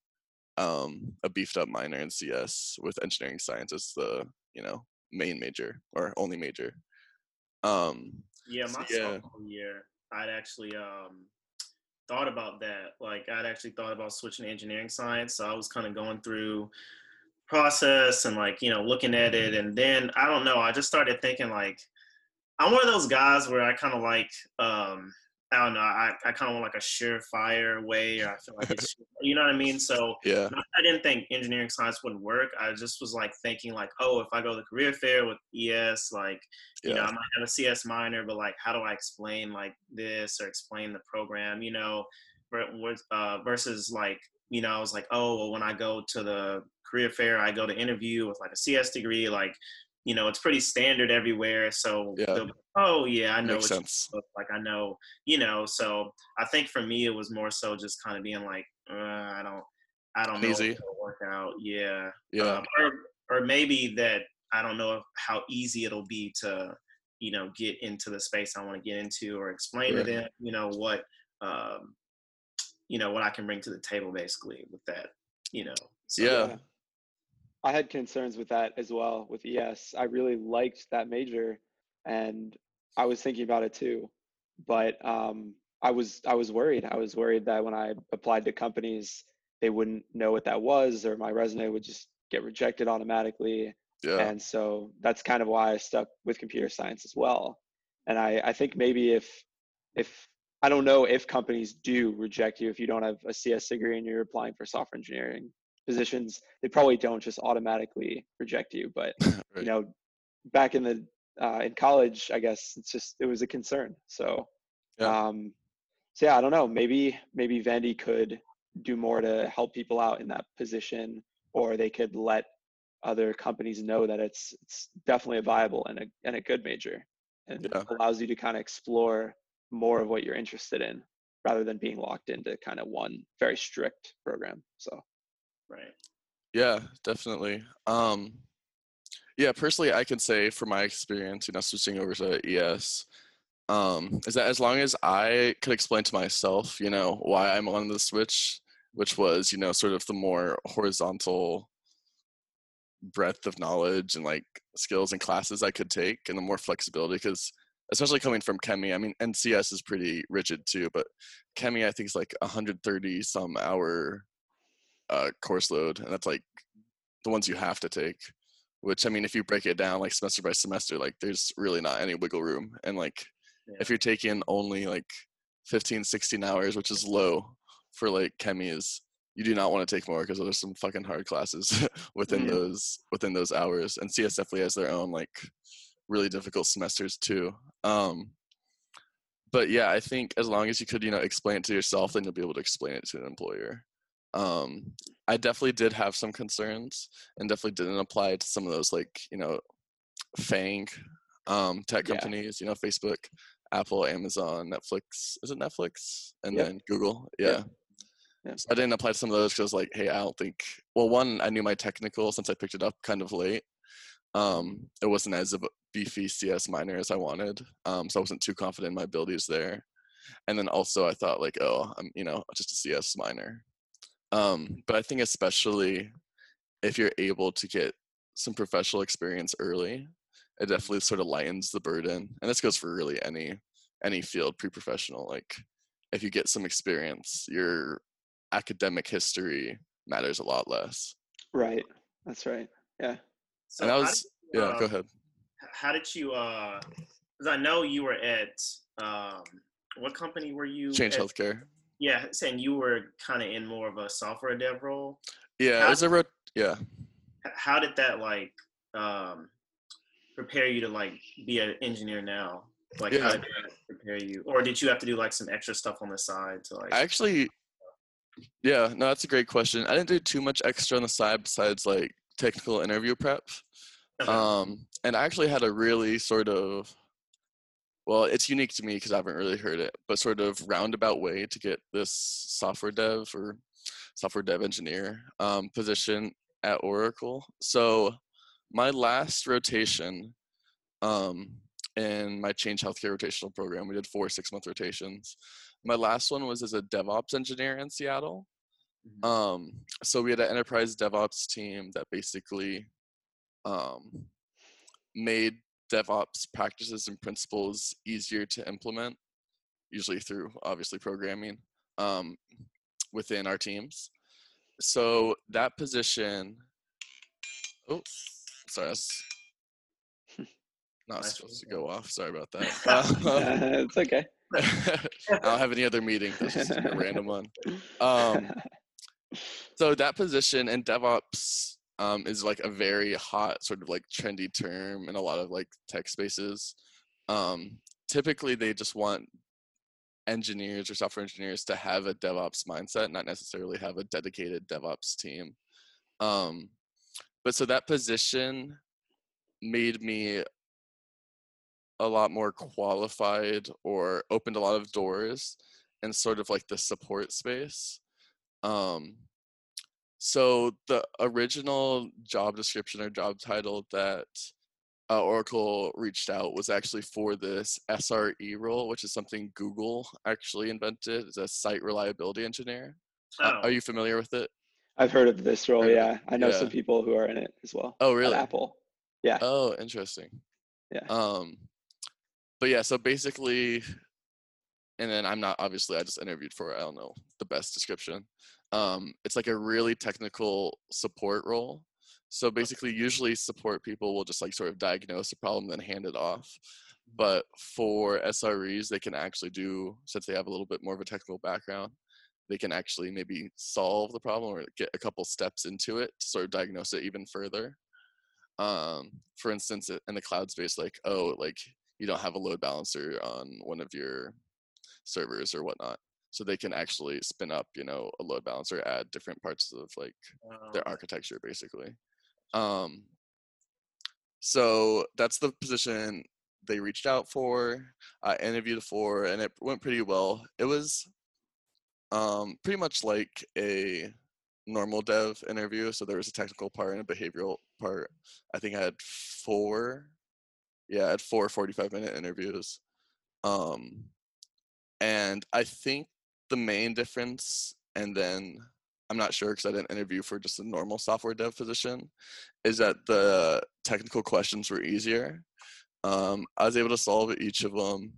um, a beefed up minor in CS with engineering science as the you know main major or only major. Um, yeah, my so, yeah. sophomore year, I'd actually um, thought about that. Like I'd actually thought about switching to engineering science. So I was kind of going through process and like you know looking at it, and then I don't know. I just started thinking like I'm one of those guys where I kind of like um, I don't know. I, I kind of want like a surefire way, or I feel like it's, (laughs) you know what I mean. So yeah, I didn't think engineering science wouldn't work. I just was like thinking like, oh, if I go to the career fair with ES, like, you yeah. know, I might have a CS minor, but like, how do I explain like this or explain the program, you know, uh, versus like, you know, I was like, oh, well, when I go to the career fair, I go to interview with like a CS degree, like you know it's pretty standard everywhere so yeah. oh yeah i know Makes sense. like i know you know so i think for me it was more so just kind of being like uh, i don't i don't know if it'll work out yeah yeah um, or, or maybe that i don't know how easy it'll be to you know get into the space i want to get into or explain right. to them you know what um you know what i can bring to the table basically with that you know so, yeah. I had concerns with that as well with ES. I really liked that major, and I was thinking about it too, but um, I was I was worried. I was worried that when I applied to companies, they wouldn't know what that was, or my resume would just get rejected automatically. Yeah. And so that's kind of why I stuck with computer science as well. And I, I think maybe if if I don't know if companies do reject you if you don't have a CS degree and you're applying for software engineering positions, they probably don't just automatically reject you. But (laughs) right. you know, back in the uh, in college, I guess it's just it was a concern. So, yeah. um, so yeah, I don't know. Maybe maybe Vandy could do more to help people out in that position, or they could let other companies know that it's it's definitely a viable and a and a good major, and yeah. allows you to kind of explore more of what you're interested in rather than being locked into kind of one very strict program. So Right. Yeah, definitely. Um, yeah, personally, I can say from my experience, you know, switching over to ES, um, is that as long as I could explain to myself, you know, why I'm on the switch, which was, you know, sort of the more horizontal breadth of knowledge and like skills and classes I could take and the more flexibility because especially coming from ChemE i mean ncs is pretty rigid too but ChemE i think is like 130 some hour uh, course load, and that's like the ones you have to take. Which I mean, if you break it down like semester by semester, like there's really not any wiggle room. And like yeah. if you're taking only like 15, 16 hours, which is low for like ChemE is, you do not want to take more because there's some fucking hard classes (laughs) within yeah. those within those hours. And CS definitely has their own like really difficult semesters too. Um, but yeah, I think as long as you could, you know, explain it to yourself, then you'll be able to explain it to an employer um, I definitely did have some concerns and definitely didn't apply to some of those like you know FANG um, tech companies. Yeah. You know, Facebook, Apple, Amazon, Netflix. Is it Netflix? And yep. then Google. Yeah. Yep. So I didn't apply to some of those because like, hey, I don't think. Well, one, I knew my technical since I picked it up kind of late. Um, it wasn't as a beefy CS minor as I wanted, um, so I wasn't too confident in my abilities there. And then also, I thought like, oh, I'm you know just a CS minor. Um, but I think especially if you're able to get some professional experience early, it definitely sort of lightens the burden. And this goes for really any any field, pre-professional. Like if you get some experience, your academic history matters a lot less. Right. That's right. Yeah. So and that was you, yeah. Uh, go ahead. How did you? uh Because I know you were at um, what company were you? Change at? Healthcare. Yeah, saying you were kind of in more of a software dev role. Yeah, how, as a yeah. How did that like um, prepare you to like be an engineer now? Like, yeah. how did that prepare you, or did you have to do like some extra stuff on the side to like? I actually, yeah, no, that's a great question. I didn't do too much extra on the side besides like technical interview prep. Okay. Um, and I actually had a really sort of well, it's unique to me because I haven't really heard it, but sort of roundabout way to get this software dev or software dev engineer um, position at Oracle. So my last rotation, um, in my Change Healthcare rotational program. We did four six month rotations. My last one was as a DevOps engineer in Seattle. Mhm. Um, so we had an enterprise DevOps team that basically um, made DevOps practices and principles easier to implement, usually through obviously programming um, within our teams. So that position, oh, sorry, that's not Nice supposed to go off. Sorry about that. (laughs) Uh, (laughs) it's okay. I don't have any other meeting. That's just a random one. Um, (laughs) so that position in DevOps um, is like a very hot, sort of like trendy term in a lot of like tech spaces. Um, typically, they just want engineers or software engineers to have a DevOps mindset, not necessarily have a dedicated DevOps team. Um, but so that position made me a lot more qualified or opened a lot of doors in sort of like the support space. Um, so the original job description or job title that uh, Oracle reached out was actually for this SRE role, which is something Google actually invented. It's a site reliability engineer. Uh, Oh, are you familiar with it? I've heard of this role. Heard of it, Yeah, I know some people who are in it as well. Oh, at really? Apple. Yeah. Oh, interesting. Yeah. Um, but yeah, so basically, and then I'm not obviously I just interviewed for I don't know the best description. Um, it's like a really technical support role. So basically, usually support people will just like sort of diagnose a problem then hand it off. But for SREs, they can actually do since they have a little bit more of a technical background, they can actually maybe solve the problem or get a couple steps into it to sort of diagnose it even further um for instance in the cloud space like oh like you don't have a load balancer on one of your servers or whatnot so they can actually spin up you know a load balancer add different parts of like their um, architecture basically. Um so that's the position they reached out for. I interviewed for and it went pretty well. It was um pretty much like a normal dev interview so there was a technical part and a behavioral part. I think i had four yeah i had four 45 minute interviews. Um and i think the main difference and then i'm not sure because i didn't interview for just a normal software dev position is that the technical questions were easier. Um i was able to solve each of them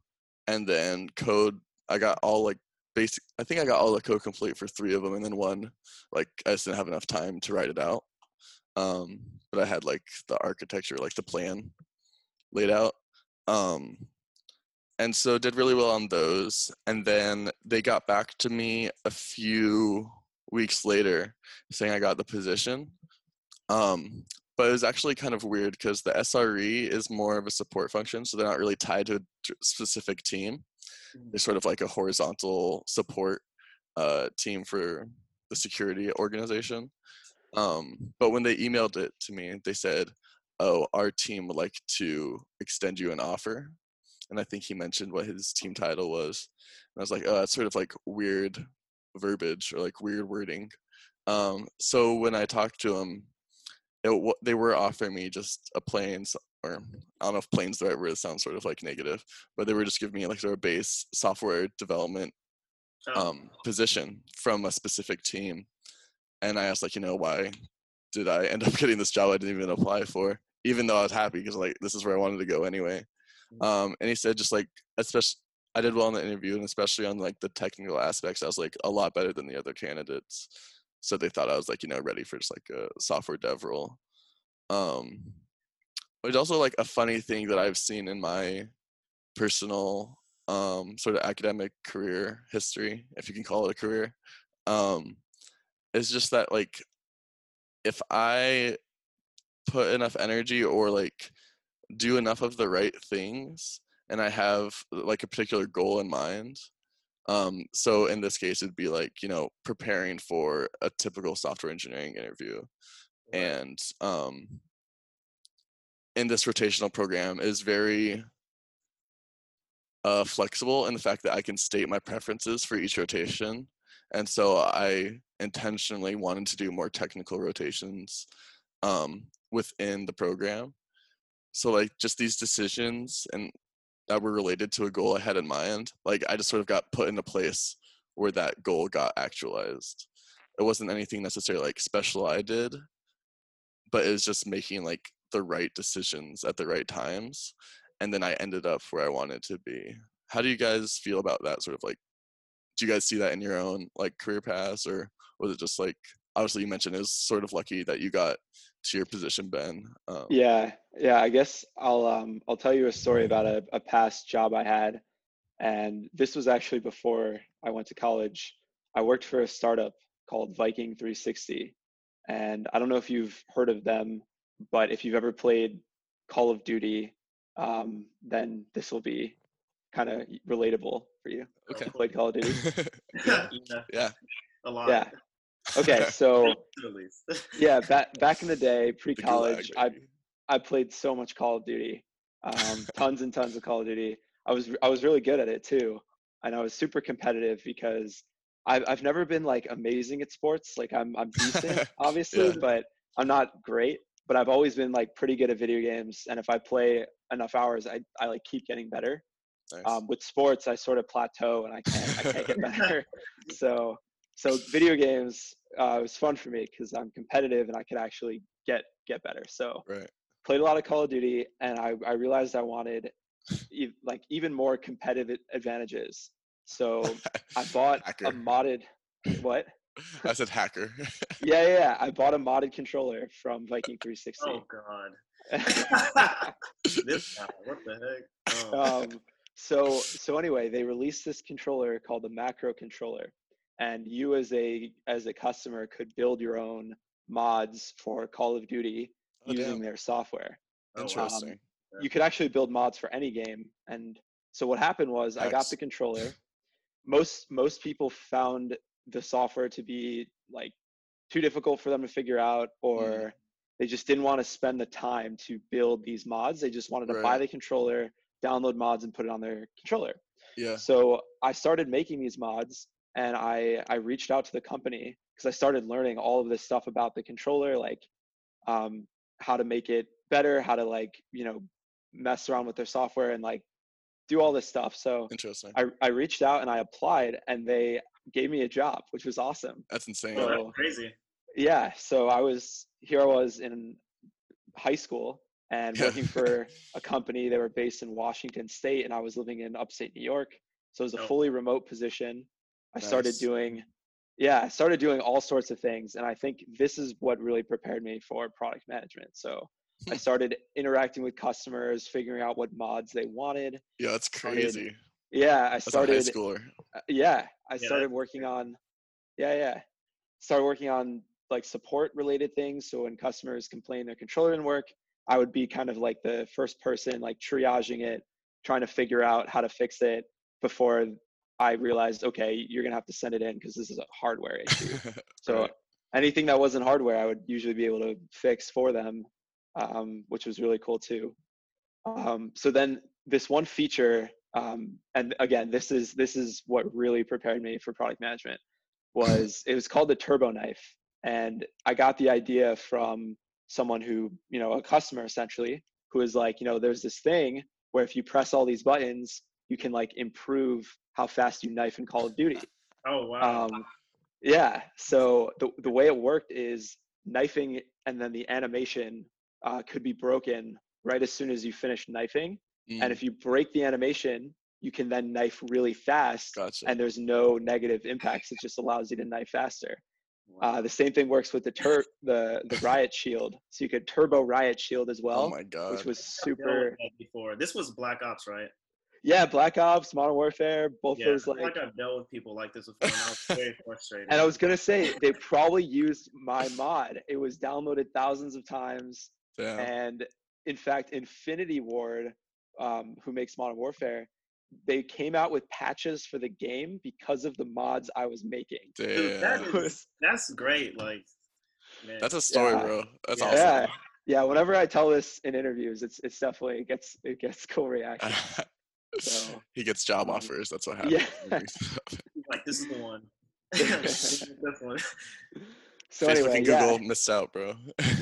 and then code i got all like basic i think i got all the code complete for three of them and then one like i just didn't have enough time to write it out. Um but i had like the architecture like the plan laid out. Um and so did really well on those and then they got back to me a few weeks later saying i got the position um but it was actually kind of weird because the sre is more of a support function so they're not really tied to a specific team Mm. they're sort of like a horizontal support uh, team for the security organization um, but when they emailed it to me they said oh our team would like to extend you an offer and i think he mentioned what his team title was and i was like oh that's sort of like weird verbiage or like weird wording um, so when i talked to him it, they were offering me just a plain s- or I don't know if planes the right word. It sounds sort of like negative, but they were just giving me like sort of base software development oh, um, position from a specific team. And I asked like, you know, why did I end up (laughs) getting this job I didn't even apply for, even though I was happy because like this is where I wanted to go anyway. Mm. Um, and he said just like, especially I did well in the interview and especially on like the technical aspects, I was like a lot better than the other candidates. So they thought I was like, you know, ready for just like a software dev role. Um, it's also like a funny thing that I've seen in my personal um, sort of academic career history, if you can call it a career, um, is just that like if I put enough energy or like do enough of the right things and I have like a particular goal in mind. Um, so in this case, it'd be like, you know, preparing for a typical software engineering interview right. and um, in this rotational program is very uh, flexible in the fact that I can state my preferences for each rotation. And so I intentionally wanted to do more technical rotations um, within the program. So like just these decisions and that were related to a goal I had in mind. Like I just sort of got put in a place where that goal got actualized. It wasn't anything necessarily like special I did, but it was just making like the right decisions at the right times. And then I ended up where I wanted to be. How do you guys feel about that sort of like do you guys see that in your own like career paths or was it just like obviously you mentioned it was sort of lucky that you got to your position ben um, yeah yeah i guess i'll um i'll tell you a story about a, a past job i had and this was actually before i went to college. I worked for a startup called viking 360 and i don't know if you've heard of them but if you've ever played call of duty um, then this will be kind of relatable for you. Okay. Played call of duty. (laughs) Yeah. yeah. A lot. Yeah Okay, (laughs) so yeah, back back in the day, (laughs) pre-college, I I played so much Call of Duty, um, (laughs) tons and tons of Call of Duty. I was I was really good at it too, and I was super competitive because I've I've never been like amazing at sports. Like I'm I'm decent, obviously, yeah. but I'm not great. But I've always been like pretty good at video games, and if I play enough hours, I I like keep getting better. Nice. Um, with sports, I sort of plateau and I can't I can't get better. so so video games uh, it was fun for me because I'm competitive and I could actually get get better. So right. played a lot of Call of Duty, and I, I realized I wanted e- like even more competitive advantages. So (laughs) I bought hacker. a modded (laughs) what? I said hacker. (laughs) yeah, yeah, I bought a modded controller from Viking 360. Oh God. this guy, what the heck? Oh. Um, so so anyway, they released this controller called the Macro controller, and you as a as a customer could build your own mods for Call of Duty oh, using damn. their software. Oh, Interesting. Um, you could actually build mods for any game, and so what happened was X. I got the controller. (laughs) Most most people found the software to be like too difficult for them to figure out, or mm. they just didn't want to spend the time to build these mods. They just wanted to right. buy the controller, download mods, and put it on their controller. Yeah. So I started making these mods, and I I reached out to the company because I started learning all of this stuff about the controller, like um, how to make it better, how to like you know mess around with their software and like do all this stuff. So interesting. I I reached out and I applied, and they gave me a job, which was awesome. That's insane. So, oh, that's crazy. Yeah. So I was here. I was in high school and working for a company. They were based in Washington State, and I was living in upstate New York. So it was a oh. fully remote position. I nice. started doing, yeah, I started doing all sorts of things. And I think this is what really prepared me for product management. So I (laughs) started interacting with customers, figuring out what mods they wanted. Yeah, that's crazy. Started, yeah, I started. As a high schooler. Uh, yeah, I yeah, started working on. Yeah, yeah, started working on like support related things. So when customers complain their controller didn't work, I would be kind of like the first person, like triaging it, trying to figure out how to fix it before I realized, okay, you're gonna have to send it in because this is a hardware issue. (laughs) so right. anything that wasn't hardware, I would usually be able to fix for them, um, which was really cool too. Um, so then this one feature, um, and again, this is this is what really prepared me for product management. Was (laughs) it was called the Turbo Knife, and I got the idea from someone who, you know, a customer essentially, who is like, you know, there's this thing where if you press all these buttons, you can like improve how fast you knife in Call of Duty. (laughs) Oh wow. Um, yeah. So the the way it worked is knifing and then the animation uh, could be broken right as soon as you finish knifing. Mm. And if you break the animation, you can then knife really fast, gotcha. and there's no negative impacts. It just allows you to knife faster. Wow. Uh, the same thing works with the tur- the the riot shield. So you could turbo riot shield as well. Oh my god! Which was super. Before this was Black Ops, right? Yeah, Black Ops, Modern Warfare, both yeah, those like. like I've dealt with people like this before. And I was very (laughs) frustrated. and I was gonna say they probably used my mod. It was downloaded thousands of times. Damn. And in fact, Infinity Ward, um, who makes Modern Warfare, they came out with patches for the game because of the mods I was making. Damn. Dude, that is, that's great. Like, man. that's a story, yeah. bro. That's yeah. awesome. Yeah. Yeah, whenever I tell this in interviews, it's it's definitely it gets it gets cool reaction. (laughs) So, (laughs) he gets job um, offers. That's what happens. (laughs) Yeah. like this is the one. (laughs) this So Facebook anyway, and Google yeah. missed out, bro.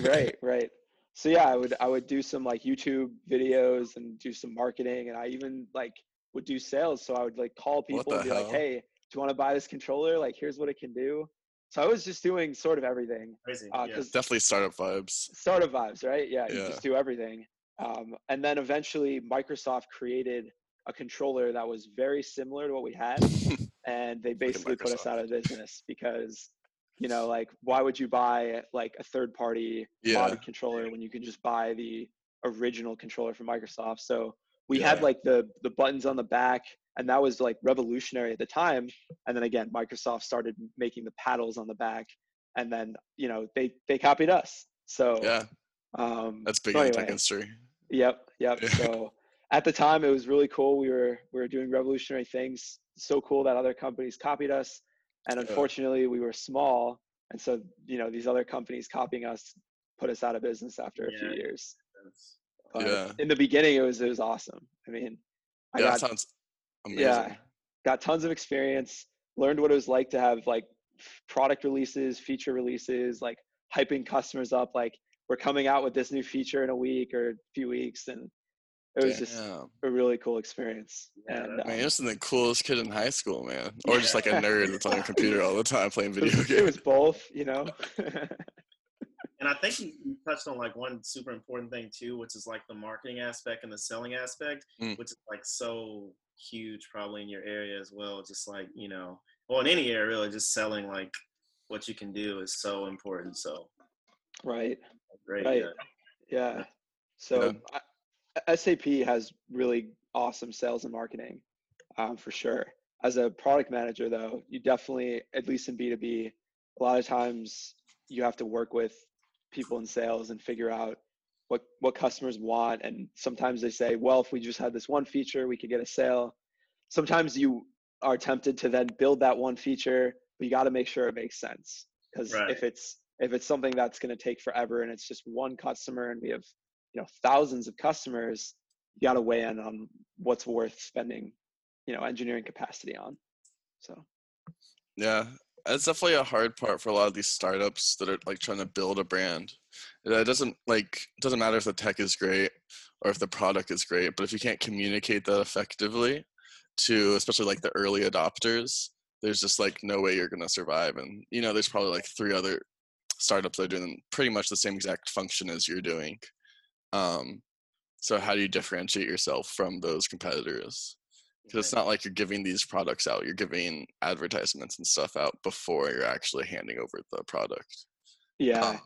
right, right. so yeah, I would I would do some like YouTube videos and do some marketing, and I even like would do sales. So I would like call people and be hell? like, "Hey, do you want to buy this controller? Like, here's what it can do." So I was just doing sort of everything. Crazy. Uh, yeah. Definitely startup vibes. Startup vibes, right? Yeah, yeah. you just do everything. Um, and then eventually, Microsoft created a controller that was very similar to what we had, (laughs) and they basically put us out of business because you know like why would you buy like a third party yeah. controller when you can just buy the original controller from microsoft so we yeah. had like the the buttons on the back and that was like revolutionary at the time and then again microsoft started making the paddles on the back and then you know they they copied us so yeah um that's big so anyway, tech industry yep yep yeah. so at the time it was really cool. We were we were doing revolutionary things. So cool that other companies copied us. And unfortunately we were small. And so you know these other companies copying us put us out of business after a yeah. few years but yeah. in the beginning it was it was awesome. I mean I yeah got, sounds amazing. Yeah got tons of experience. Learned what it was like to have like product releases feature releases like hyping customers up like we're coming out with this new feature in a week or a few weeks. And it was Damn. just a really cool experience. Yeah, and, man, um, you're the coolest kid in high school, man. (laughs) Or just like a nerd that's on a computer all the time playing (laughs) video games. It was both, you know. (laughs) and I think you, touched on like one super important thing too, which is like the marketing aspect and the selling aspect, mm. which is like so huge probably in your area as well. Just like you know, well in any area really, just selling like what you can do is so important. So. Right. Great. Right. Yeah. yeah. So yeah. SAP has really awesome sales and marketing um, for sure. As a product manager, though, you definitely, at least in B2B, a lot of times you have to work with people in sales and figure out what, what customers want. And sometimes they say, well, if we just had this one feature, we could get a sale. Sometimes you are tempted to then build that one feature, but you got to make sure it makes sense. Because right. if it's if it's something that's going to take forever and it's just one customer and we have you know thousands of customers you got to weigh in on what's worth spending you know engineering capacity on so. Yeah it's definitely a hard part for a lot of these startups that are like trying to build a brand. It uh, doesn't like it doesn't matter if the tech is great or if the product is great but if you can't communicate that effectively to especially like the early adopters there's just like no way you're going to survive and you know there's probably like three other startups that are doing pretty much the same exact function as you're doing um, so how do you differentiate yourself from those competitors? Because it's not like you're giving these products out; you're giving advertisements and stuff out before you're actually handing over the product. Yeah, um,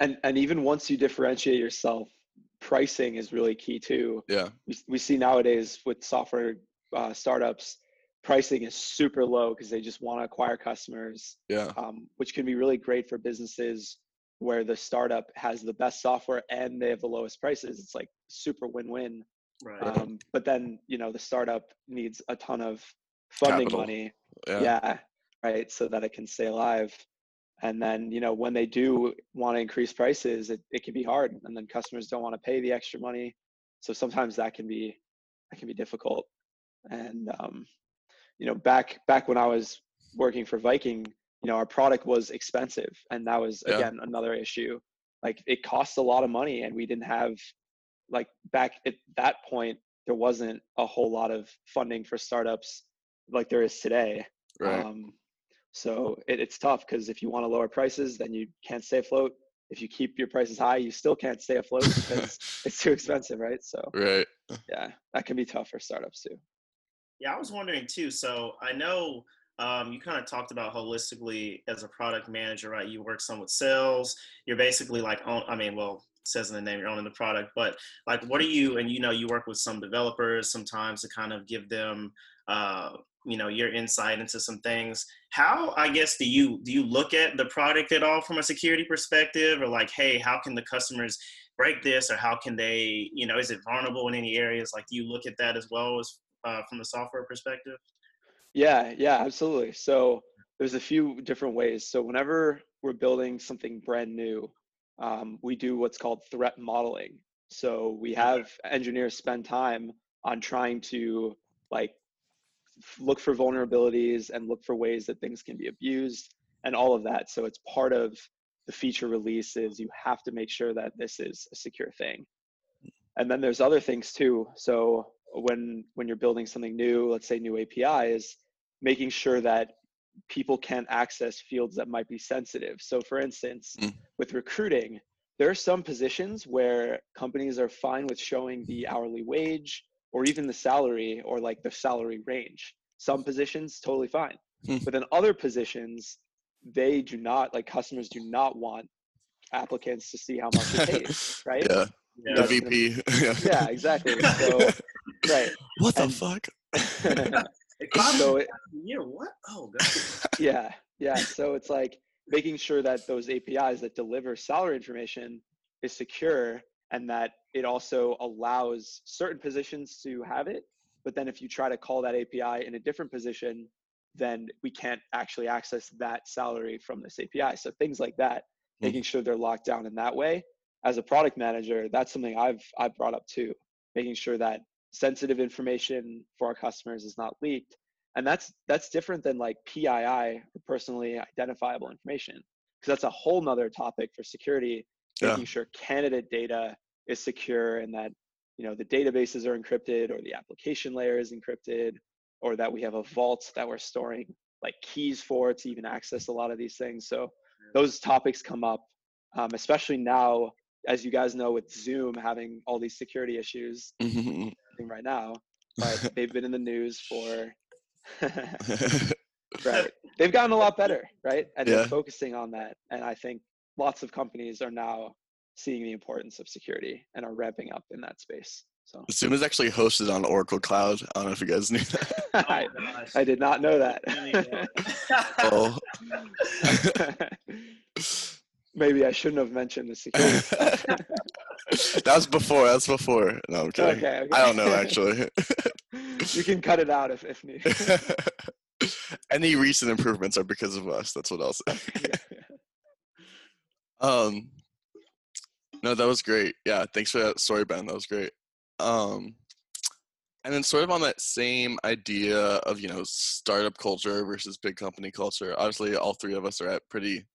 and and even once you differentiate yourself, pricing is really key too. Yeah, we we see nowadays with software uh, startups, pricing is super low because they just want to acquire customers. Yeah, um, which can be really great for businesses where the startup has the best software and they have the lowest prices. It's like super win-win. Right. Um, but then you know the startup needs a ton of funding Capital. money. Yeah. yeah. Right. So that it can stay alive. And then you know when they do want to increase prices, it, it can be hard, and then customers don't want to pay the extra money. So sometimes that can be that can be difficult. And um, you know back back when I was working for Viking, you know our product was expensive and that was yeah. again another issue. Like it costs a lot of money and we didn't have like back at that point there wasn't a whole lot of funding for startups like there is today. Right. Um, so it, it's tough because if you want to lower prices then you can't stay afloat. If you keep your prices high you still can't stay afloat because (laughs) it's too expensive right? So right. yeah that can be tough for startups too. Yeah i was wondering too so i know um, you kind of talked about holistically as a product manager, right? You work some with sales. You're basically like, on, I mean, well, says in the name, you're owning the product, but like, what are you? And you know, you work with some developers sometimes to kind of give them, uh, you know, your insight into some things. How, I guess, do you do you look at the product at all from a security perspective, or like, hey, how can the customers break this, or how can they, you know, is it vulnerable in any areas? Like, do you look at that as well as uh, from the software perspective? Yeah, yeah, absolutely. So there's a few different ways. So whenever we're building something brand new, um, we do what's called threat modeling. So we have engineers spend time on trying to like look for vulnerabilities and look for ways that things can be abused and all of that. So it's part of the feature releases, you have to make sure that this is a secure thing. And then there's other things too. So when when you're building something new, let's say new APIs, making sure that people can't access fields that might be sensitive. So for instance, mm. with recruiting, there are some positions where companies are fine with showing the hourly wage or even the salary or like the salary range. Some positions totally fine. Mm. But then other positions, they do not like customers do not want applicants to see how much it (laughs) pays, right? Yeah. yeah. The VP. (laughs) yeah, exactly. So, (laughs) right. What the and, fuck? (laughs) so it, yeah, what? Oh, God. (laughs) yeah, yeah. So it's like making sure that those APIs that deliver salary information is secure and that it also allows certain positions to have it. But then if you try to call that API in a different position, then we can't actually access that salary from this API. So things like that, mm-hmm. making sure they're locked down in that way. As a product manager, that's something I've I've brought up too, making sure that sensitive information for our customers is not leaked. And that's that's different than like PII or personally identifiable information. Because that's a whole nother topic for security, yeah. making sure candidate data is secure and that you know the databases are encrypted or the application layer is encrypted or that we have a vault that we're storing like keys for to even access a lot of these things. So those topics come up, um, especially now, as you guys know, with Zoom having all these security issues mm-hmm. Right now. But (laughs) they've been in the news for. (laughs) (laughs) right. They've gotten a lot better, right? And yeah. they're focusing on that. And I think lots of companies are now seeing the importance of security and are ramping up in that space. So Zoom is actually hosted on Oracle Cloud. I don't know if you guys knew that. I, oh, I, did not know that. oh. Maybe I shouldn't have mentioned the security. (laughs) (laughs) that was before. That's before. No, I'm kidding. Okay, okay. I don't know actually. (laughs) you can cut it out if if needed. Any recent improvements are because of us. That's what I'll say. Um, no, that was great. Yeah, thanks for that story, Ben. That was great. Um, and then sort of on that same idea of you know startup culture versus big company culture. Obviously, all three of us are at pretty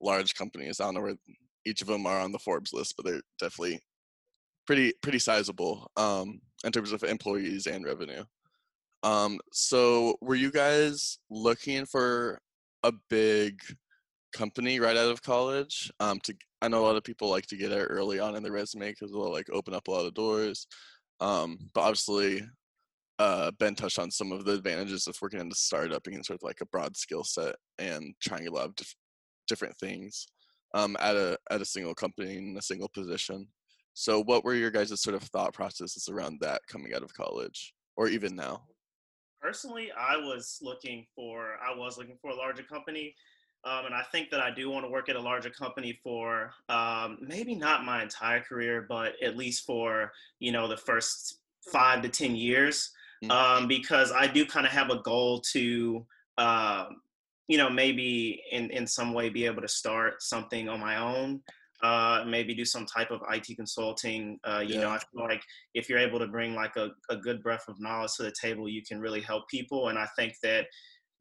large companies. I don't know where each of them are on the Forbes list, but they're definitely pretty pretty sizable um, in terms of employees and revenue. Um, so, were you guys looking for a big company right out of college? Um, to I know a lot of people like to get it early on in their resume because it'll like open up a lot of doors. Um, but obviously, uh, Ben touched on some of the advantages of working in a startup, being sort of like a broad skill set and trying a lot of different things um, at a at a single company in a single position. So, what were your guys' sort of thought processes around that coming out of college, or even now? Personally, I was looking for I was looking for a larger company um, and I think that I do want to work at a larger company for um, maybe not my entire career, but at least for you know the first five to ten years, mm-hmm. um, because I do kind of have a goal to uh, you know maybe in in some way be able to start something on my own. Uh, maybe do some type of IT consulting. Uh, you yeah. know, I feel like if you're able to bring like a, a good breadth of knowledge to the table, you can really help people. And I think that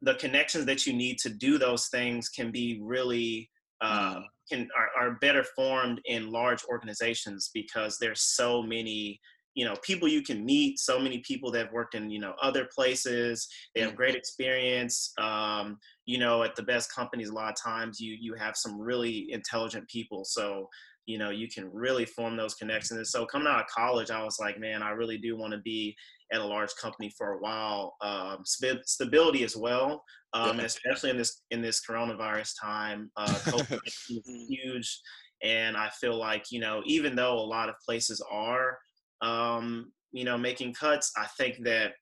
the connections that you need to do those things can be really uh, can are, are better formed in large organizations because there's so many you know people you can meet so many people that have worked in you know other places they have great experience um, you know at the best companies a lot of times you you have some really intelligent people so you know you can really form those connections and so coming out of college i was like man i really do want to be at a large company for a while um, stability as well um, yeah. especially in this in this coronavirus time uh, COVID is (laughs) huge and i feel like you know even though a lot of places are um, you know making cuts i think that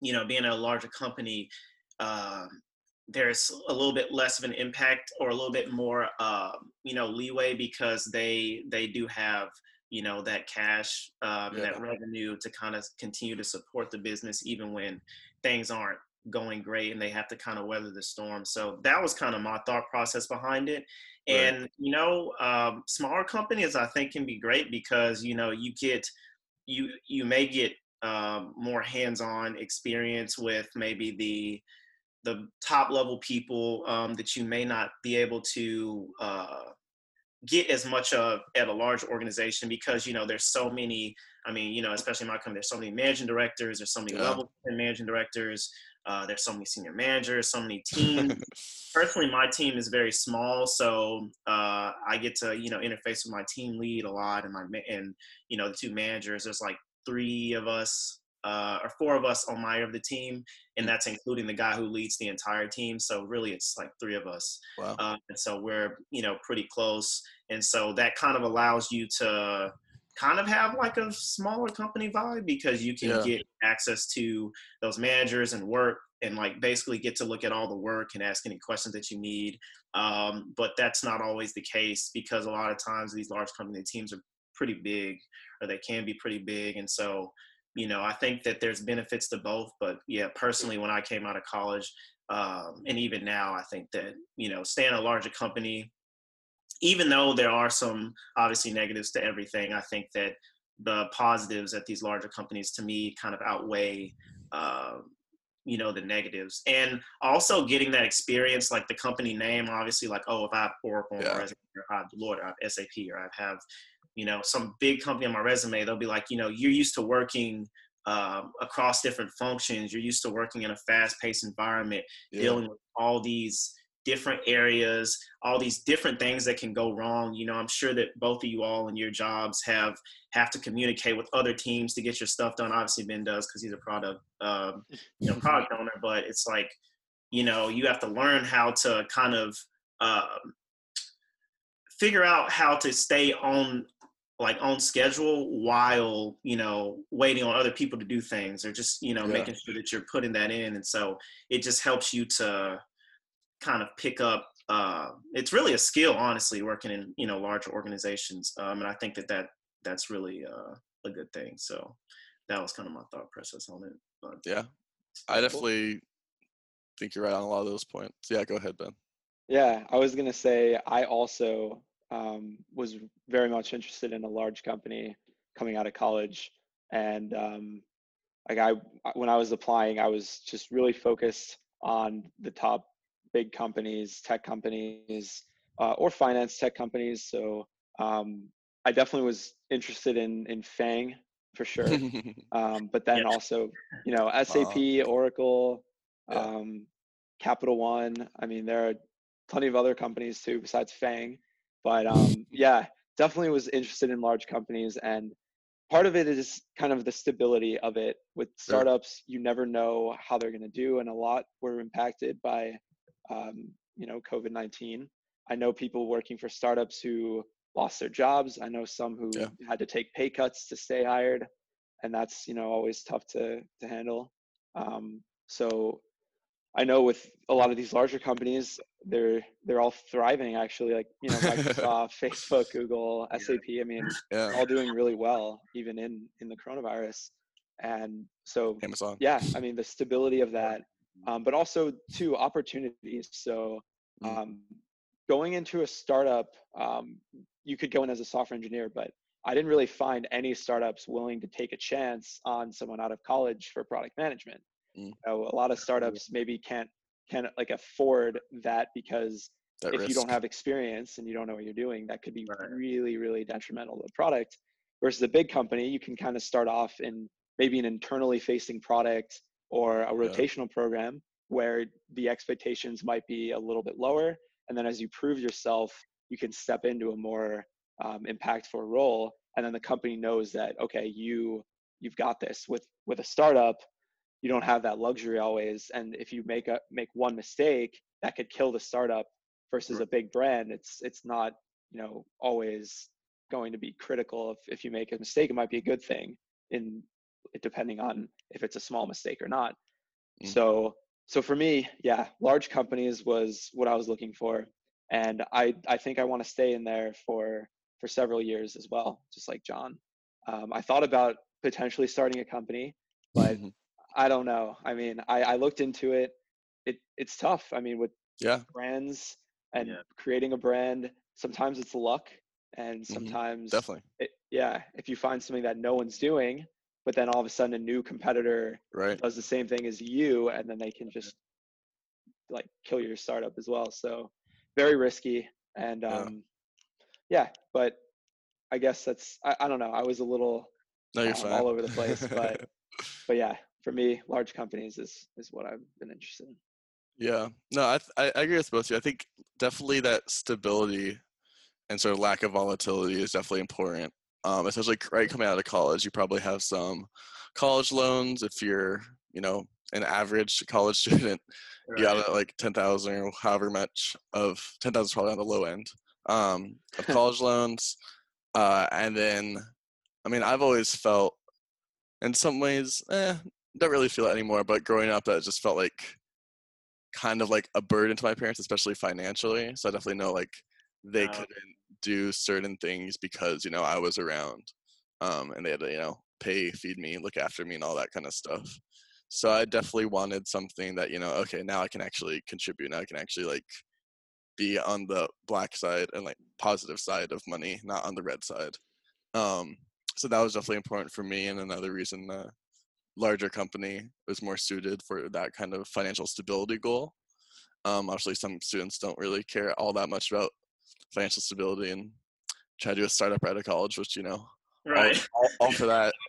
you know being a larger company um, there's a little bit less of an impact or a little bit more uh, you know leeway because they they do have you know that cash um, yeah. that revenue to kind of continue to support the business even when things aren't going great and they have to kind of weather the storm. So that was kind of my thought process behind it. And you know um, smaller companies i think can be great because you know you get you you may get um, more hands-on experience with maybe the the top level people um, that you may not be able to uh, get as much of at a large organization because you know there's so many i mean you know especially in my company there's so many managing directors there's so many yeah. level managing directors uh, there's so many senior managers so many teams (laughs) personally my team is very small so uh, i get to you know interface with my team lead a lot and my and you know the two managers there's like three of us uh, or four of us on my of the team, and that's including the guy who leads the entire team. So really, it's like three of us. Wow. Uh, and so we're you know pretty close, and so that kind of allows you to kind of have like a smaller company vibe because you can yeah. get access to those managers and work and like basically get to look at all the work and ask any questions that you need. Um, but that's not always the case because a lot of times these large company teams are pretty big or they can be pretty big, and so you know, I think that there's benefits to both, but yeah, personally, when I came out of college, um, and even now, I think that you know, staying a larger company, even though there are some obviously negatives to everything, I think that the positives at these larger companies, to me, kind of outweigh. Uh, you know the negatives and also getting that experience like the company name obviously like oh if i have oracle yeah. or i have deloitte or i have sap or i have you know some big company on my resume they'll be like you know you're used to working um, across different functions you're used to working in a fast-paced environment yeah. dealing with all these different areas all these different things that can go wrong. You know i'm sure that both of you all in your jobs have have to communicate with other teams to get your stuff done. Obviously ben does because he's a product um, you know product owner but it's like you know you have to learn how to kind of um, figure out how to stay on like on schedule while you know waiting on other people to do things or just you know yeah. making sure that you're putting that in. And so it just helps you to kind of pick up uh, it's really a skill honestly working in you know larger organizations um, and i think that that that's really uh, a good thing. So that was kind of my thought process on it but yeah. i definitely cool. think you're right on a lot of those points. Yeah go ahead ben. Yeah i was going to say i also um, was very much interested in a large company coming out of college and um, like i when i was applying i was just really focused on the top big companies tech companies uh, or finance tech companies. So um, i definitely was interested in in FAANG for sure. (laughs) Um, but then yeah. also you know sap oracle yeah. Um, capital one. I mean there are plenty of other companies too besides FAANG. But um, (laughs) yeah, definitely was interested in large companies, and part of it is kind of the stability of it. With startups, you never know how they're going to do, and a lot were impacted by, um, you know, COVID nineteen. I know people working for startups who lost their jobs. I know some who yeah. had to take pay cuts to stay hired, and that's you know always tough to to handle. Um, so I know with a lot of these larger companies, they're they're all thriving actually. Like you know, (laughs) Microsoft, Facebook, Google, SAP. I mean, yeah. all doing really well even in in the coronavirus. And so, Amazon. Yeah, I mean the stability of that, um, but also to opportunities. So, mm. um, going into a startup, um, you could go in as a software engineer, but I didn't really find any startups willing to take a chance on someone out of college for product management. Mm. You know, a lot of startups maybe can't can like afford that because that if risk. you don't have experience and you don't know what you're doing, that could be right. really, really detrimental to the product. Versus a big company, you can kind of start off in maybe an internally facing product or a rotational yeah. program where the expectations might be a little bit lower. And then as you prove yourself, you can step into a more um, impactful role. And then the company knows that, okay, you, you've got this with, with a startup you don't have that luxury always and if you make a make one mistake that could kill the startup versus right. a big brand it's it's not you know always going to be critical if, if you make a mistake it might be a good thing in depending on if it's a small mistake or not mm. so so for me yeah large companies was what i was looking for and i i think i want to stay in there for for several years as well just like john um, i thought about potentially starting a company but (laughs) I don't know. I mean, I, I looked into it. It it's tough. I mean, with yeah brands and yeah. creating a brand, sometimes it's luck, and mm-hmm. sometimes mm-hmm. definitely it, yeah. If you find something that no one's doing, but then all of a sudden a new competitor right. does the same thing as you, and then they can just like kill your startup as well. So very risky. And um, yeah. yeah, but I guess that's I, I don't know. I was a little no, um, all over the place, but (laughs) but yeah, for me, large companies is is what I've been interested in. Yeah, no, I I, I agree with both of you. I think definitely that stability and sort of lack of volatility is definitely important. Um, especially right coming out of college, you probably have some college loans if you're you know an average college (laughs) student. Right. You got like ten thousand or however much of ten thousand probably on the low end um, of (laughs) college loans, uh, and then I mean I've always felt in some ways, eh, don't really feel it anymore. But growing up, that just felt like kind of like a burden to my parents, especially financially. So I definitely know like they couldn't do certain things because you know I was around, um, and they had to you know pay, feed me, look after me, and all that kind of stuff. So I definitely wanted something that you know, okay, now I can actually contribute. Now I can actually like be on the black side and like positive side of money, not on the red side. Um, so that was definitely important for me, and another reason the larger company was more suited for that kind of financial stability goal. Um, obviously, some students don't really care all that much about financial stability and try to do a startup right out of college, which you know, right, all, all, all for that. (laughs)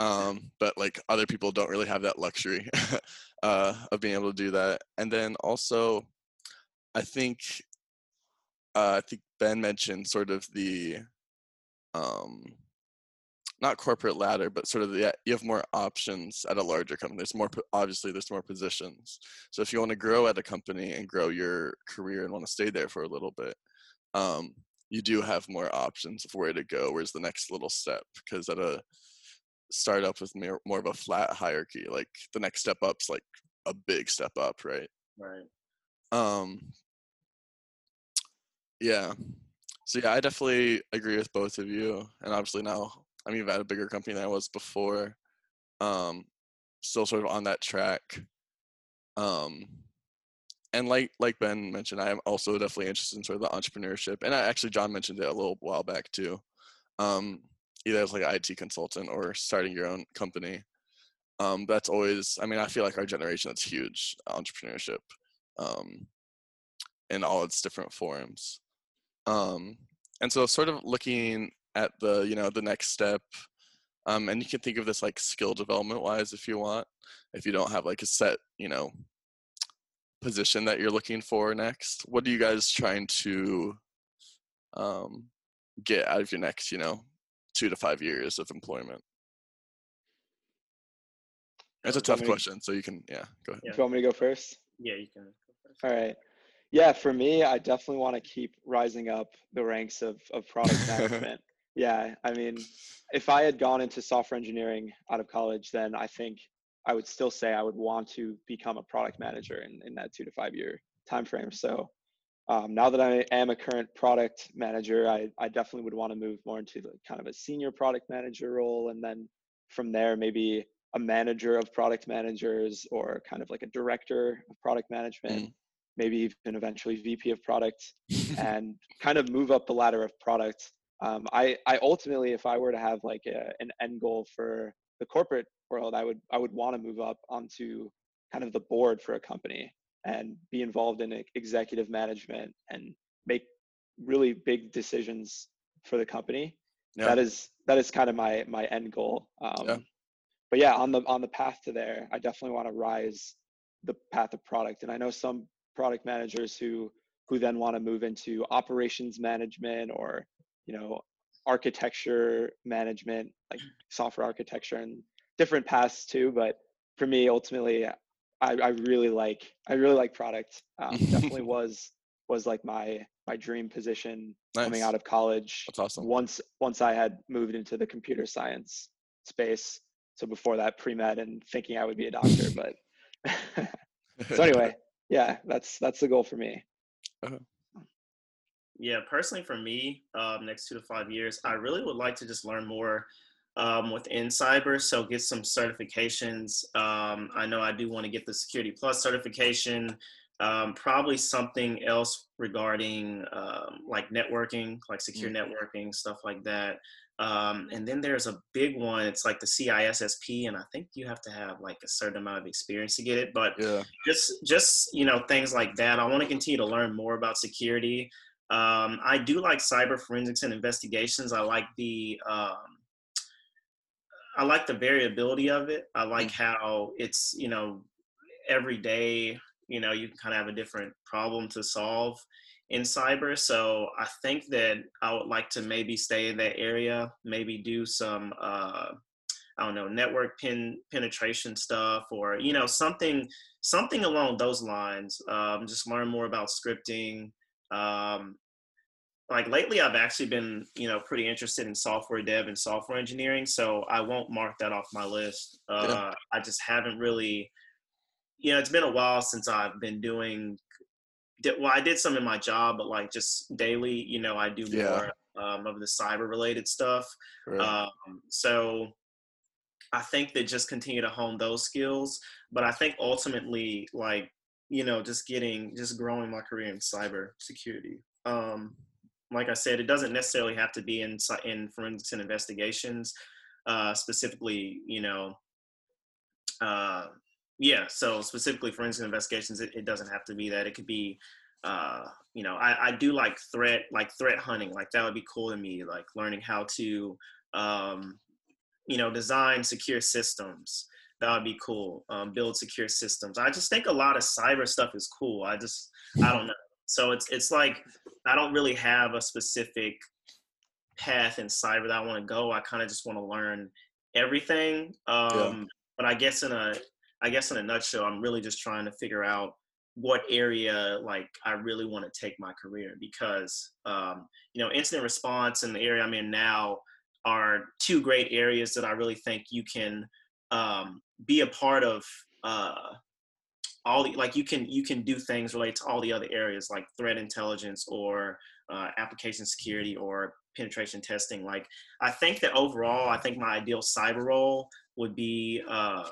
Um, but like other people don't really have that luxury (laughs) uh, of being able to do that. And then also, I think uh, I think Ben mentioned sort of the um, not corporate ladder, but sort of the you have more options at a larger company. There's more obviously there's more positions. So if you want to grow at a company and grow your career and want to stay there for a little bit, um, you do have more options of where to go. Where's the next little step? Because at a startup with more, more of a flat hierarchy, like the next step up's like a big step up, right? Right. Um. Yeah. So yeah, I definitely agree with both of you, and obviously now I'm even at a bigger company than I was before. Um, still sort of on that track. Um, and like like Ben mentioned, I am also definitely interested in sort of the entrepreneurship. And I, actually, John mentioned it a little while back too. Um, either as like an IT consultant or starting your own company. Um, that's always, I mean, I feel like our generation that's huge entrepreneurship, um, in all its different forms. Um, and so, sort of looking at the you know the next step um, and you can think of this like skill development wise if you want if you don't have like a set you know position that you're looking for next? What are you guys trying to um, get out of your next you know two to five years of employment? That's a tough question so you can yeah go ahead. yeah. you want me to go first? Yeah you can all right. Yeah for me i definitely want to keep rising up the ranks of, of product (laughs) management. Yeah, I mean, if I had gone into software engineering out of college, then I think I would still say I would want to become a product manager in, in that two to five year time frame. So um, now that I am a current product manager, I, I definitely would want to move more into the kind of a senior product manager role, and then from there maybe a manager of product managers or kind of like a director of product management. Mm. Maybe even eventually VP of product, (laughs) and kind of move up the ladder of product um, I, I ultimately, if I were to have like a, an end goal for the corporate world, I would I would want to move up onto kind of the board for a company and be involved in executive management and make really big decisions for the company. Yeah. That is that is kind of my my end goal. Um, yeah. But yeah, on the on the path to there, I definitely want to rise the path of product. And I know some product managers who who then want to move into operations management or you know architecture management like software architecture and different paths too but for me ultimately i, I really like i really like product um, definitely (laughs) was was like my my dream position nice. coming out of college that's awesome once once i had moved into the computer science space so before that pre-med and thinking i would be a doctor (laughs) but (laughs) so anyway yeah that's that's the goal for me uh-huh. Yeah, personally for me, um, next two to five years, I really would like to just learn more um, within cyber. So get some certifications. Um, I know I do want to get the Security Plus certification, um, probably something else regarding um, like networking, like secure Mm. networking, stuff like that. Um, and then there's a big one. It's like the CISSP, and I think you have to have like a certain amount of experience to get it. But Yeah. just just you know things like that. I want to continue to learn more about security. Um, I do like cyber forensics and investigations. I like the um, I like the variability of it. I like how it's you know every day you know you can kind of have a different problem to solve in cyber. So I think that I would like to maybe stay in that area, maybe do some uh, I don't know network pin penetration stuff or you know something something along those lines. Um, just learn more about scripting. Um, like lately i've actually been you know pretty interested in software dev and software engineering so i won't mark that off my list uh, Yeah. i just haven't really you know it's been a while since i've been doing did, well i did some in my job but like just daily you know i do Yeah. more um, of the cyber related stuff Right. um, so I think that just continue to hone those skills. But I think ultimately, like, you know, just getting, just growing my career in cyber security. Um, like I said, it doesn't necessarily have to be in, in forensics and investigations, uh, specifically, you know, uh, yeah, so specifically forensic investigations, it, it doesn't have to be that. It could be, uh, you know, I, I do like threat, like threat hunting. Like that would be cool to me. Like learning how to, um, you know, design secure systems. That would be cool. Um, build secure systems. I just think a lot of cyber stuff is cool. I just, I don't know. So it's it's like I don't really have a specific path in cyber that I want to go. I kind of just want to learn everything. Um, But I guess in a I guess in a nutshell, I'm really just trying to figure out what area like I really want to take my career because um, you know incident response and the area I'm in now are two great areas that I really think you can um, be a part of. Uh, all the like you can you can do things related to all the other areas like threat intelligence or uh, application security or penetration testing. Like I think that overall, I think my ideal cyber role would be uh,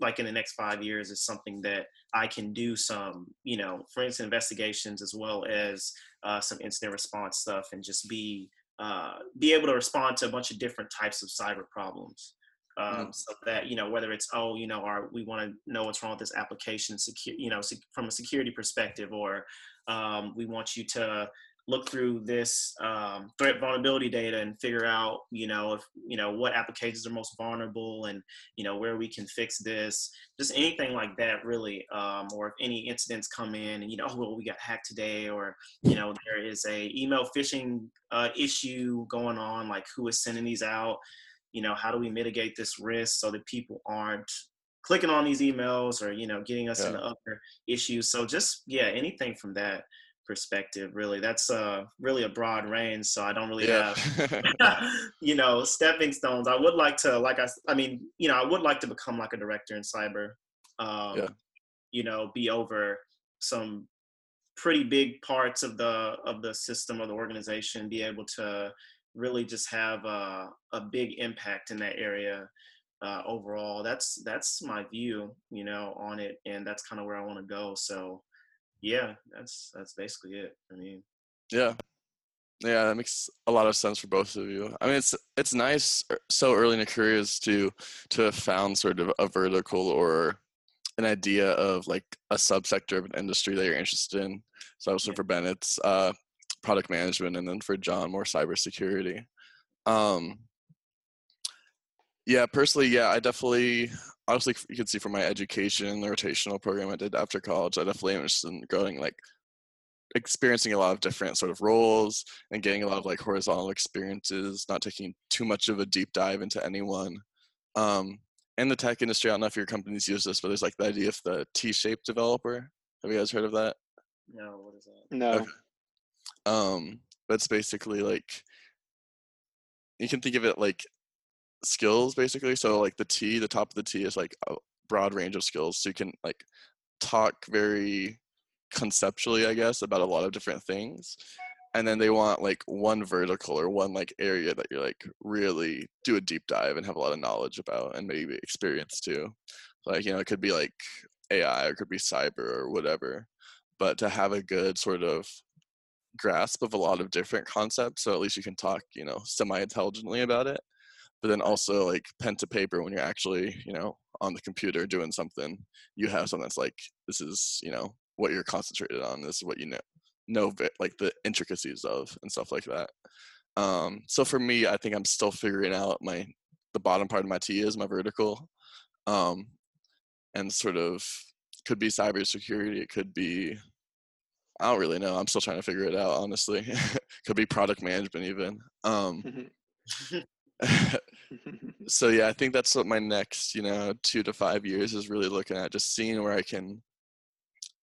like in the next five years is something that I can do some, you know, forensic investigations as well as uh, some incident response stuff and just be uh, be able to respond to a bunch of different types of cyber problems. Um, Mm. So that you know whether it's oh you know our we want to know what's wrong with this application secure you know sec- from a security perspective or um, we want you to look through this um, threat vulnerability data and figure out you know if you know what applications are most vulnerable and you know where we can fix this just anything like that really um, or if any incidents come in and you know oh, well we got hacked today or you know there is a email phishing uh, issue going on like who is sending these out you know how do we mitigate this risk so that people aren't clicking on these emails or you know getting us Yeah. into other issues so just yeah anything from that perspective really that's uh really a broad range so i don't really yeah. have (laughs) (laughs) you know stepping stones i would like to like i i mean you know i would like to become like a director in cyber um Yeah. you know be over some pretty big parts of the of the system of the organization be able to really just have a, a big impact in that area uh, overall that's that's my view you know on it and that's kind of where i want to go so yeah that's that's basically it i mean Yeah. Yeah, that makes a lot of sense for both of you. I mean, it's it's nice er- so early in your careers to to have found sort of a vertical or an idea of like a subsector of an industry that you're interested in. So obviously Yeah. for Ben, it's uh, product management, and then for John, more cybersecurity. Um, yeah, personally, yeah, I definitely obviously you can see from my education, the rotational program I did after college, I definitely am interested in going like experiencing a lot of different sort of roles and getting a lot of like horizontal experiences, not taking too much of a deep dive into anyone. Um, in the tech industry, I don't know if your companies use this, but there's like the idea of the T-shaped developer. Have you guys heard of that? no what is that No. Okay. Um, it's basically like you can think of it like skills basically. So like the T, the top of the T is like a broad range of skills. So you can like talk very conceptually, I guess, about a lot of different things. And then they want like one vertical or one like area that you're like really do a deep dive and have a lot of knowledge about and maybe experience too. Like, you know, it could be like AI or it could be cyber or whatever. But to have a good sort of grasp of a lot of different concepts, so at least you can talk, you know, semi-intelligently about it. But then also like pen to paper when you're actually, you know, on the computer doing something, you have something that's like, this is, you know, what you're concentrated on. This is what you know, know like the intricacies of and stuff like that. Um, so for me, I think I'm still figuring out my the bottom part of my T is my vertical, um, and sort of could be cybersecurity. It could be I don't really know. I'm still trying to figure it out. Honestly, (laughs) could be product management even. Um, (laughs) (laughs) so yeah, I think that's what my next you know two to five years is really looking at. Just seeing where I can.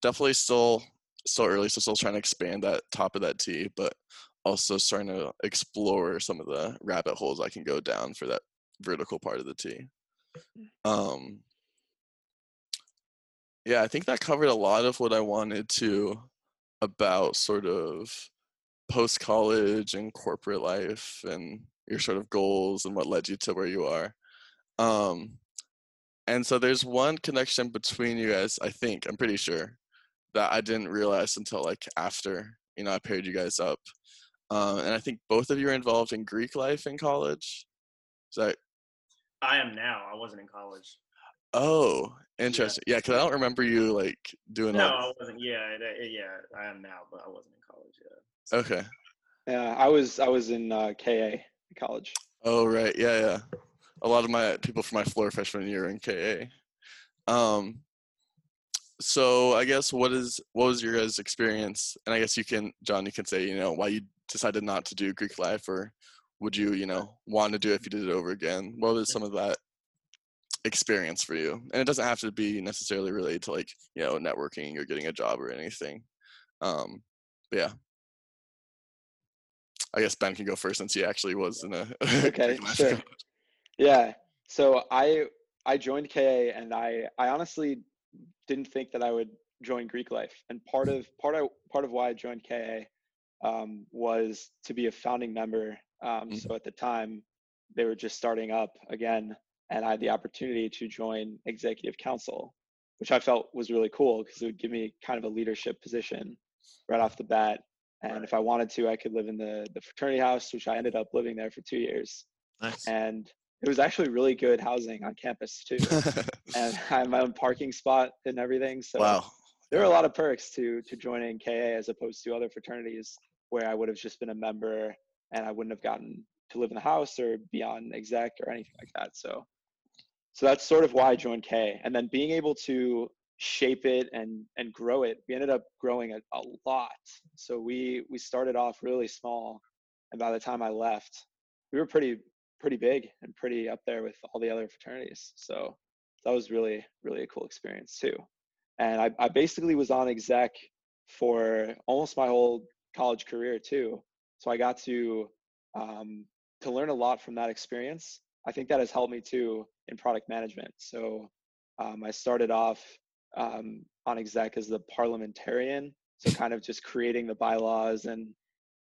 Definitely still still early, so still trying to expand that top of that T, but also starting to explore some of the rabbit holes I can go down for that vertical part of the T. Um, yeah, I think that covered a lot of what I wanted to about sort of post college and corporate life and your sort of goals and what led you to where you are. Um, and so there's one connection between you guys, I think, I'm pretty sure, that I didn't realize until like after, you know, I paired you guys up. Um, and I think both of you are involved in Greek life in college. Is that? I am now. I wasn't in college. Oh, interesting. Yeah, because yeah, I don't remember you like doing. That. No, all... I wasn't. Yeah, yeah, I am now, but I wasn't in college yet. So. Okay. Yeah, I was. I was in uh, KA in college. Oh right, yeah, yeah. A lot of my people from my floor freshman year in KA. Um, so I guess what is what was your guys' experience? And I guess you can, John, you can say, you know, why you decided not to do Greek life, or would you, you know, want to do it if you did it over again? What was some of that experience for you? And it doesn't have to be necessarily related to like, you know, networking or getting a job or anything. Um, but yeah. I guess Ben can go first since he actually was in a (laughs) okay, sure. Yeah. So I I joined KA and I I honestly didn't think that I would join Greek life. And part of part of part of why I joined KA um, was to be a founding member. Um, mm-hmm. So at the time, they were just starting up again, and I had the opportunity to join executive council, which I felt was really cool because it would give me kind of a leadership position right off the bat. And if I wanted to, I could live in the the fraternity house, which I ended up living there for two years. Nice. And it was actually really good housing on campus too, (laughs) and I had my own parking spot and everything. So wow. there are a lot of perks to to joining KA as opposed to other fraternities where I would have just been a member and I wouldn't have gotten to live in the house or be on exec or anything like that. So so that's sort of why I joined K. And then being able to shape it and and grow it, we ended up growing a, a lot. So we we started off really small, and by the time I left, we were pretty pretty big and pretty up there with all the other fraternities. So that was really really a cool experience too. And I, I basically was on exec for almost my whole college career too. So I got to um, to learn a lot from that experience. I think that has helped me too in product management. So um, I started off um, on exec as the parliamentarian, so kind of just creating the bylaws and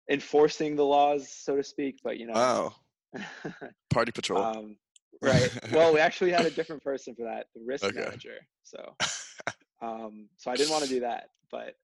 enforcing the laws, so to speak. But you know, wow, (laughs) party patrol. um, (laughs) right. Well, we actually had a different person for that, the risk okay. manager. So, (laughs) um, so I didn't want to do that, but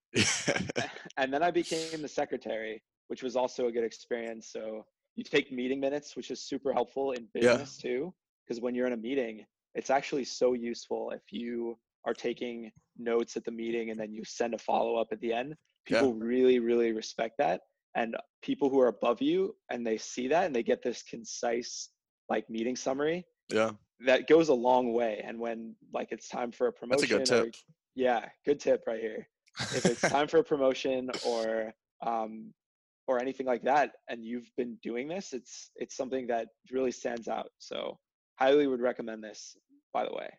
and then I became the secretary, which was also a good experience. So you take meeting minutes, which is super helpful in business yeah. too, because when you're in a meeting, it's actually so useful if you are taking notes at the meeting and then you send a follow up at the end. People yeah. really, really respect that. And people who are above you and they see that and they get this concise like meeting summary. Yeah. That goes a long way. And when like it's time for a promotion. That's a good tip. Or, yeah, good tip right here. If it's time for a promotion or um, or anything like that, and you've been doing this, it's it's something that really stands out. So highly would recommend this, by the way.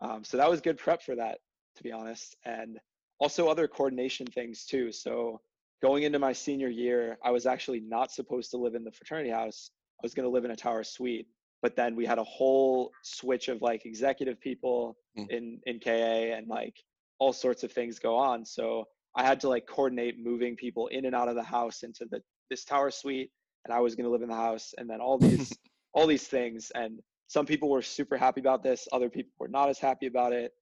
Um, so that was good prep for that, to be honest, and also other coordination things too. So going into my senior year, I was actually not supposed to live in the fraternity house. I was going to live in a tower suite. But then we had a whole switch of like executive people mm. in in KA and like all sorts of things go on. So I had to like coordinate moving people in and out of the house into the this tower suite, and I was going to live in the house, and then all these (laughs) all these things. And some people were super happy about this, other people were not as happy about it.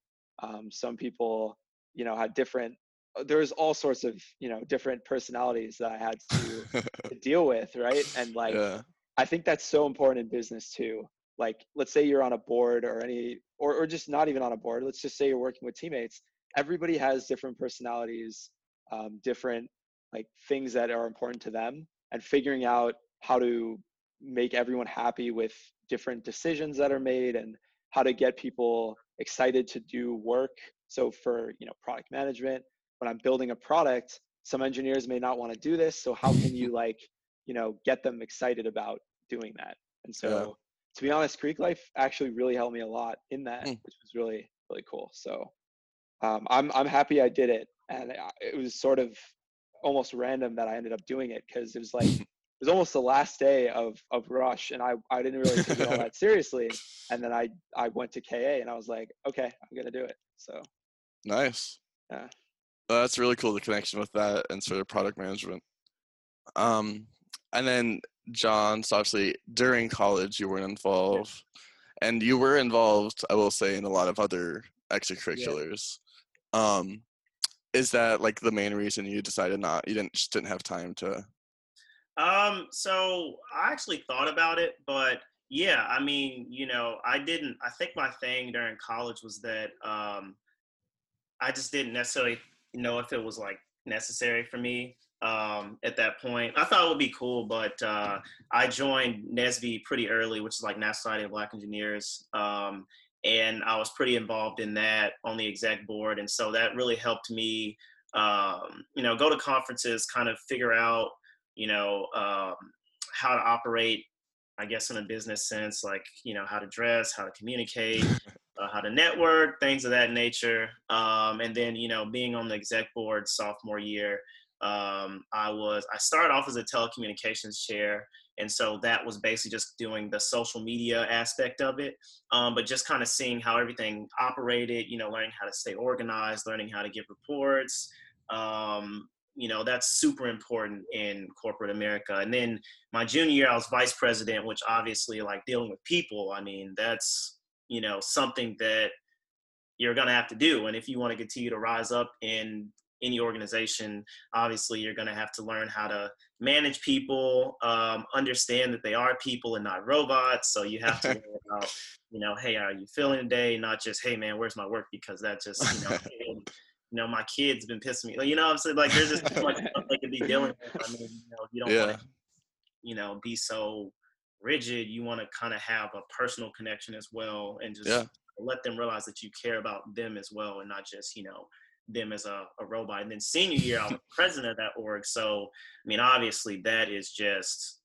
Um, some people, you know, had different. uh, There's all sorts of you know different personalities that I had to, (laughs) to deal with, right? And like, yeah. I think that's so important in business too. Like, let's say you're on a board or any, or, or just not even on a board. Let's just say you're working with teammates. Everybody has different personalities, um, different like things that are important to them, and figuring out how to make everyone happy with different decisions that are made and how to get people excited to do work. So for you know product management, when I'm building a product, some engineers may not want to do this. So how can you (laughs) like you know get them excited about doing that? And so Yeah. to be honest, Greek life actually really helped me a lot in that, Mm. which was really really cool. So um, I'm I'm happy I did it, and it was sort of almost random that I ended up doing it because it was like (laughs) it was almost the last day of of Rush, and I I didn't really take it all that seriously, and then I I went to KA and I was like, okay, I'm gonna do it. So Nice. Yeah. That's really cool. The connection with that and sort of product management. Um, and then John, so obviously during college you weren't involved, and you were involved, I will say, in a lot of other extracurriculars. Um, is that like the main reason you decided not? You didn't just didn't have time to. Um, so I actually thought about it, but yeah, I mean, you know, I didn't. I think my thing during college was that um, I just didn't necessarily know if it was like necessary for me um, at that point. I thought it would be cool, but uh, I joined NSBE pretty early, which is like National Society of Black Engineers. Um, and I was pretty involved in that on the exec board. And so that really helped me, um, you know, go to conferences, kind of figure out, you know, um, how to operate, I guess, in a business sense, like, you know, how to dress, how to communicate, (laughs) uh, how to network, things of that nature. Um, and then, you know, being on the exec board sophomore year, um, I was, I started off as a telecommunications chair. And so that was basically just doing the social media aspect of it, um, but just kind of seeing how everything operated, you know, learning how to stay organized, learning how to give reports. Um, you know, that's super important in corporate America. And then my junior year, I was vice president, which obviously, like dealing with people, I mean, that's, you know, something that you're going to have to do. And if you want to continue to rise up in any organization, obviously you're going to have to learn how to manage people, um, understand that they are people and not robots. So you have to (laughs) about, you know, hey, how are you feeling today? Not just, hey, man, where's my work? Because that just, you know, (laughs) you know, my kids been pissing me. Like, you know, I'm saying like there's just too much stuff they could be dealing with. I mean, you know, you don't Yeah. want to, you know, be so rigid. You want to kind of have a personal connection as well, and just Yeah. let them realize that you care about them as well, and not just, you know, them as a, a robot. And then senior year, I was president of that org. So, I mean, obviously, that is just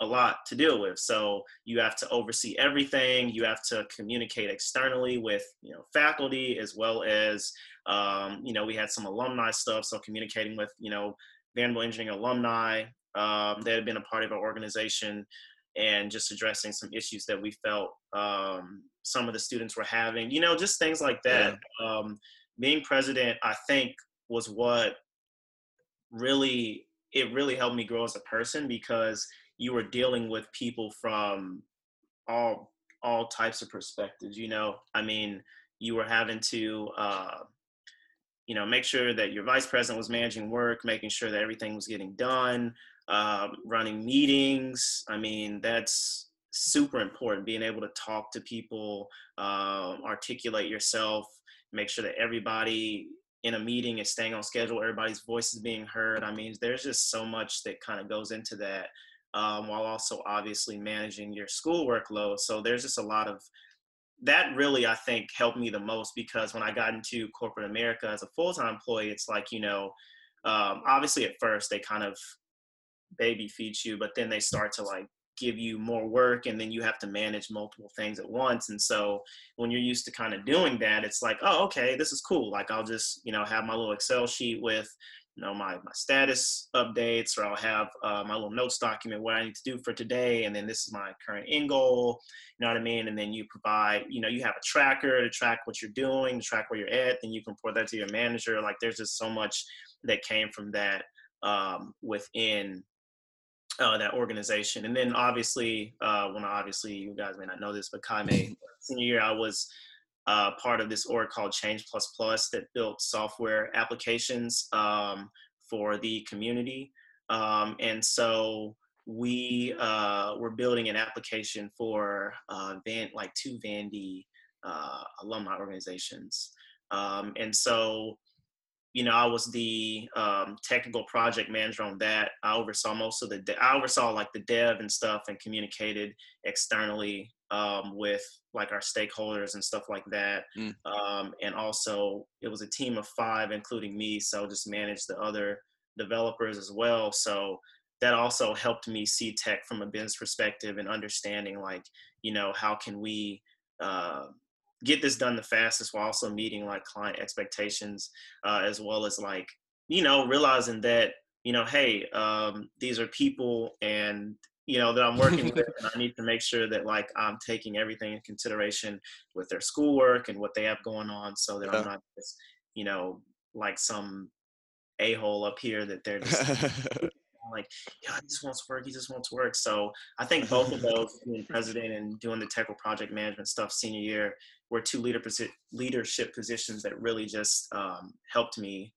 a lot to deal with. So you have to oversee everything. You have to communicate externally with you know faculty as well as um, you know we had some alumni stuff. So communicating with you know Vanderbilt Engineering alumni um, that had been a part of our organization and just addressing some issues that we felt um, some of the students were having. You know, just things like that. Um, being president, I think, was what really it really helped me grow as a person because you were dealing with people from all all types of perspectives you know? I mean you were having to uh, you know make sure that your vice president was managing work making sure that everything was getting done um, running meetings. I mean that's super important being able to talk to people uh, articulate yourself make sure that everybody in a meeting is staying on schedule everybody's voice is being heard. I mean there's just so much that kind of goes into that um, while also obviously managing your school workload. So there's just a lot of that really i think helped me the most because when i got into corporate america as a full-time employee it's like you know um, obviously at first they kind of baby feed you but then they start to like give you more work and then you have to manage multiple things at once. And so when you're used to kind of doing that it's like oh okay this is cool. Like i'll just you know have my little excel sheet with you know my, my status updates or i'll have uh, my little notes document what i need to do for today and then this is my current end goal. You know what i mean? And then you provide you know you have a tracker to track what you're doing track where you're at then you can report that to your manager. Like there's just so much that came from that um, within uh, that organization. And then obviously, uh, when obviously you guys may not know this, but Kai (laughs) May senior year, I was uh, part of this org called Change Plus Plus that built software applications um, for the community. Um, and so we uh, were building an application for uh, Van, like two Vandy uh, alumni organizations. Um, and so, you know, I was the um, technical project manager on that. I oversaw most of the, de- I oversaw like the dev and stuff and communicated externally um, with like our stakeholders and stuff like that. Mm. Um, and also, it was a team of five, including me. So just managed the other developers as well. So that also helped me see tech from a business perspective and understanding like, you know, how can we uh, get this done the fastest while also meeting like client expectations, uh, as well as like, you know, realizing that, you know, hey, um, these are people and you know that I'm working with, and I need to make sure that like I'm taking everything in consideration with their schoolwork and what they have going on, so that yeah. I'm not just, you know, like some a hole up here that they're just (laughs) like, yeah, he just wants work, he just wants work. So I think both of (laughs) those, being president and doing the technical project management stuff senior year, were two leader posi- leadership positions that really just um, helped me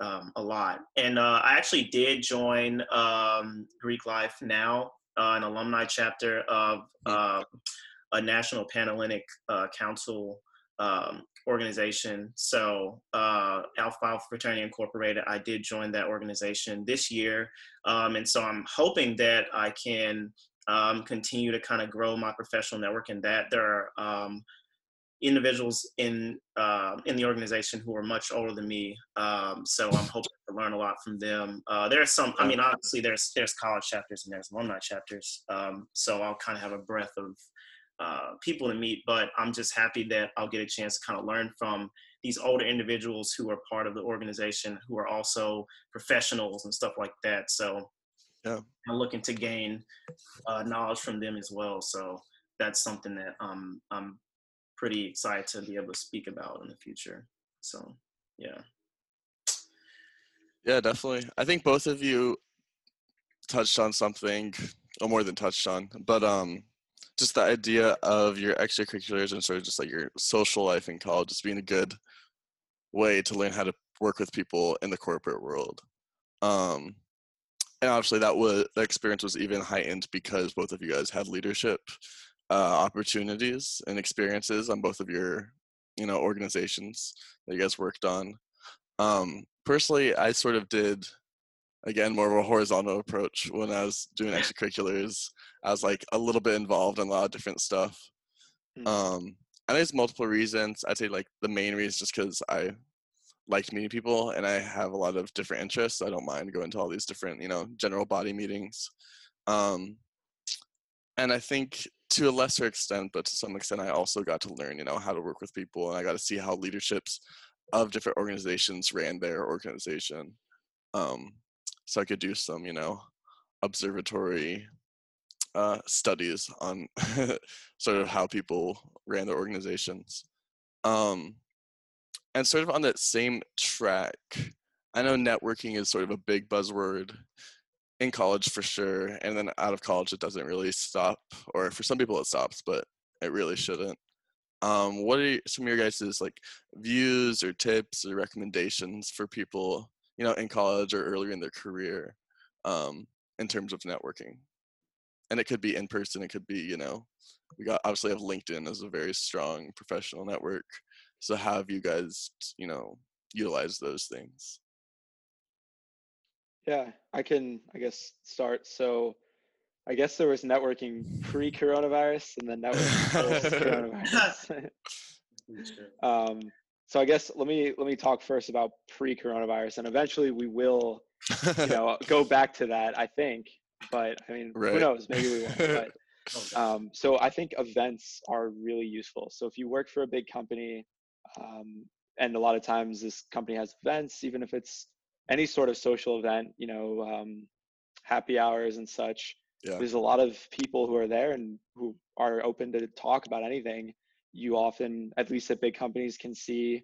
um, a lot. And uh, I actually did join um, Greek Life now, uh, an alumni chapter of uh, a national Panhellenic uh, council um, organization. So, uh, Alpha Fraternity Incorporated, I did join that organization this year. Um, and so I'm hoping that I can um, continue to kind of grow my professional network in that. There are um, individuals in uh, in the organization who are much older than me, um, so I'm hoping to learn a lot from them. Uh, there's some, I mean, obviously there's there's college chapters and there's alumni chapters, um, so I'll kind of have a breadth of uh, people to meet, but I'm just happy that I'll get a chance to kind of learn from these older individuals who are part of the organization, who are also professionals and stuff like that. So yeah. I'm looking to gain uh, knowledge from them as well. So that's something that um, I'm pretty excited to be able to speak about in the future. So yeah. Yeah, definitely. I think both of you touched on something, or more than touched on, but um, just the idea of your extracurriculars and sort of just like your social life in college just being a good way to learn how to work with people in the corporate world. Um, and obviously that was the experience was even heightened because both of you guys had leadership uh, opportunities and experiences on both of your you know organizations that you guys worked on. Um, personally, I sort of did again more of a horizontal approach when I was doing extracurriculars. I was like a little bit involved in a lot of different stuff. Mm. Um, and there's multiple reasons. I'd say like the main reason just because I liked meeting people and I have a lot of different interests. I don't mind going to all these different, you know, general body meetings. Um, and I think to a lesser extent, but to some extent, I also got to learn, you know, how to work with people and I got to see how leaderships of different organizations ran their organization. Um, so I could do some, you know, observatory uh, studies on (laughs) sort of how people ran their organizations. Um, and sort of on that same track, I know networking is sort of a big buzzword in college for sure, and then out of college it doesn't really stop, or for some people it stops, but it really shouldn't. Um, what are some of your guys' like views or tips or recommendations for people you know, in college or earlier in their career um, in terms of networking. And it could be in person, it could be, you know, we got obviously have LinkedIn as a very strong professional network. So how have you guys, you know, utilize those things? Yeah, I can, I guess, start. So I guess there was networking (laughs) pre coronavirus and then networking post (laughs) coronavirus. (laughs) um, so I guess let me let me talk first about pre-coronavirus, and eventually we will, you (laughs) know, go back to that. I think, but I mean, right. who knows? Maybe we won't. But, (laughs) um, so I think events are really useful. So if you work for a big company, um, and a lot of times this company has events, even if it's any sort of social event, you know, um, happy hours and such. Yeah. There's a lot of people who are there and who are open to talk about anything you often, at least at big companies, can see,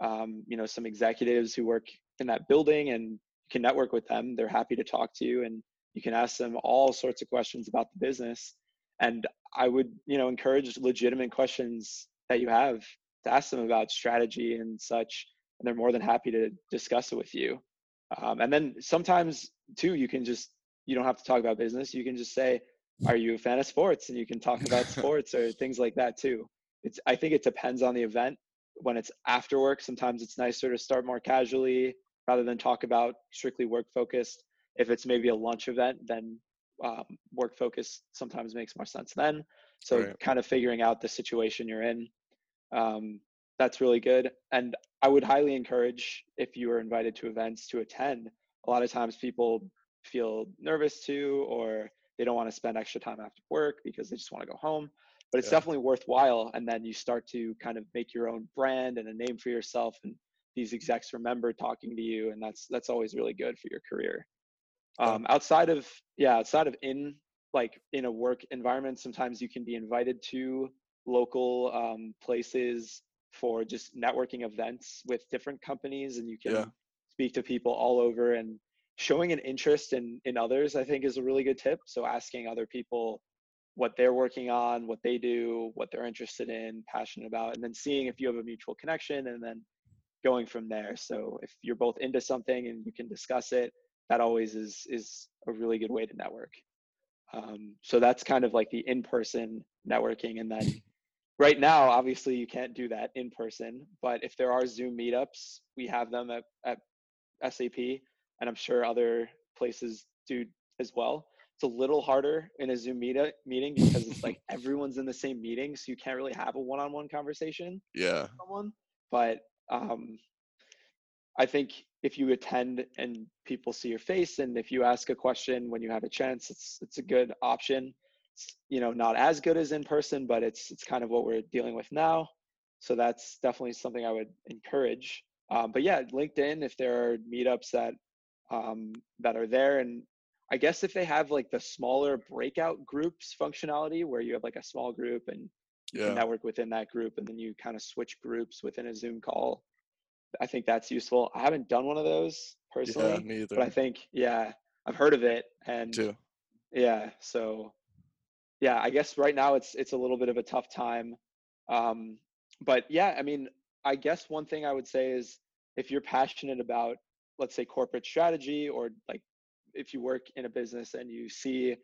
um, you know, some executives who work in that building and you can network with them. They're happy to talk to you and you can ask them all sorts of questions about the business. And I would, you know, encourage legitimate questions that you have to ask them about strategy and such, and they're more than happy to discuss it with you. Um, and then sometimes too, you can just you don't have to talk about business. You can just say, "Are you a fan of sports?" and you can talk about (laughs) sports or things like that too. It's I think it depends on the event. When it's after work, sometimes it's nicer to start more casually rather than talk about strictly work focused. If it's maybe a lunch event, then um, work focus sometimes makes more sense then. So Right. kind of figuring out the situation you're in. Um, that's really good. And I would highly encourage if you are invited to events to attend. A lot of times people feel nervous to, or they don't want to spend extra time after work because they just want to go home. But it's Yeah. definitely worthwhile. And then you start to kind of make your own brand and a name for yourself. And these execs remember talking to you. And that's that's always really good for your career. Um, outside of yeah, outside of in like in a work environment, sometimes you can be invited to local um, places for just networking events with different companies, and you can Yeah. speak to people all over. And showing an interest in in others, I think, is a really good tip. So asking other people what they're working on, what they do, what they're interested in, passionate about, and then seeing if you have a mutual connection, and then going from there. So if you're both into something and you can discuss it, that always is is a really good way to network. Um, so that's kind of like the in-person networking, and then (laughs) right now, obviously, you can't do that in person. But if there are Zoom meetups, we have them at, at SAP, and I'm sure other places do as well. It's a little harder in a Zoom meet- meeting because it's like (laughs) everyone's in the same meeting, so you can't really have a one-on-one conversation Yeah. with someone. But um, I think if you attend and people see your face, and if you ask a question when you have a chance, it's it's a good option. It's, you know, not as good as in person, but it's it's kind of what we're dealing with now. So that's definitely something I would encourage. Um, but yeah, LinkedIn, if there are meetups that um, that are there, and I guess if they have like the smaller breakout groups functionality, where you have like a small group and you Yeah. can network within that group and then you kind of switch groups within a zoom call i think that's useful i haven't done one of those personally Yeah. Me either. but i think yeah i've heard of it and too. yeah so yeah i guess right now it's it's a little bit of a tough time um but yeah i mean i guess one thing i would say is if you're passionate about let's say corporate strategy or like if you work in a business and you see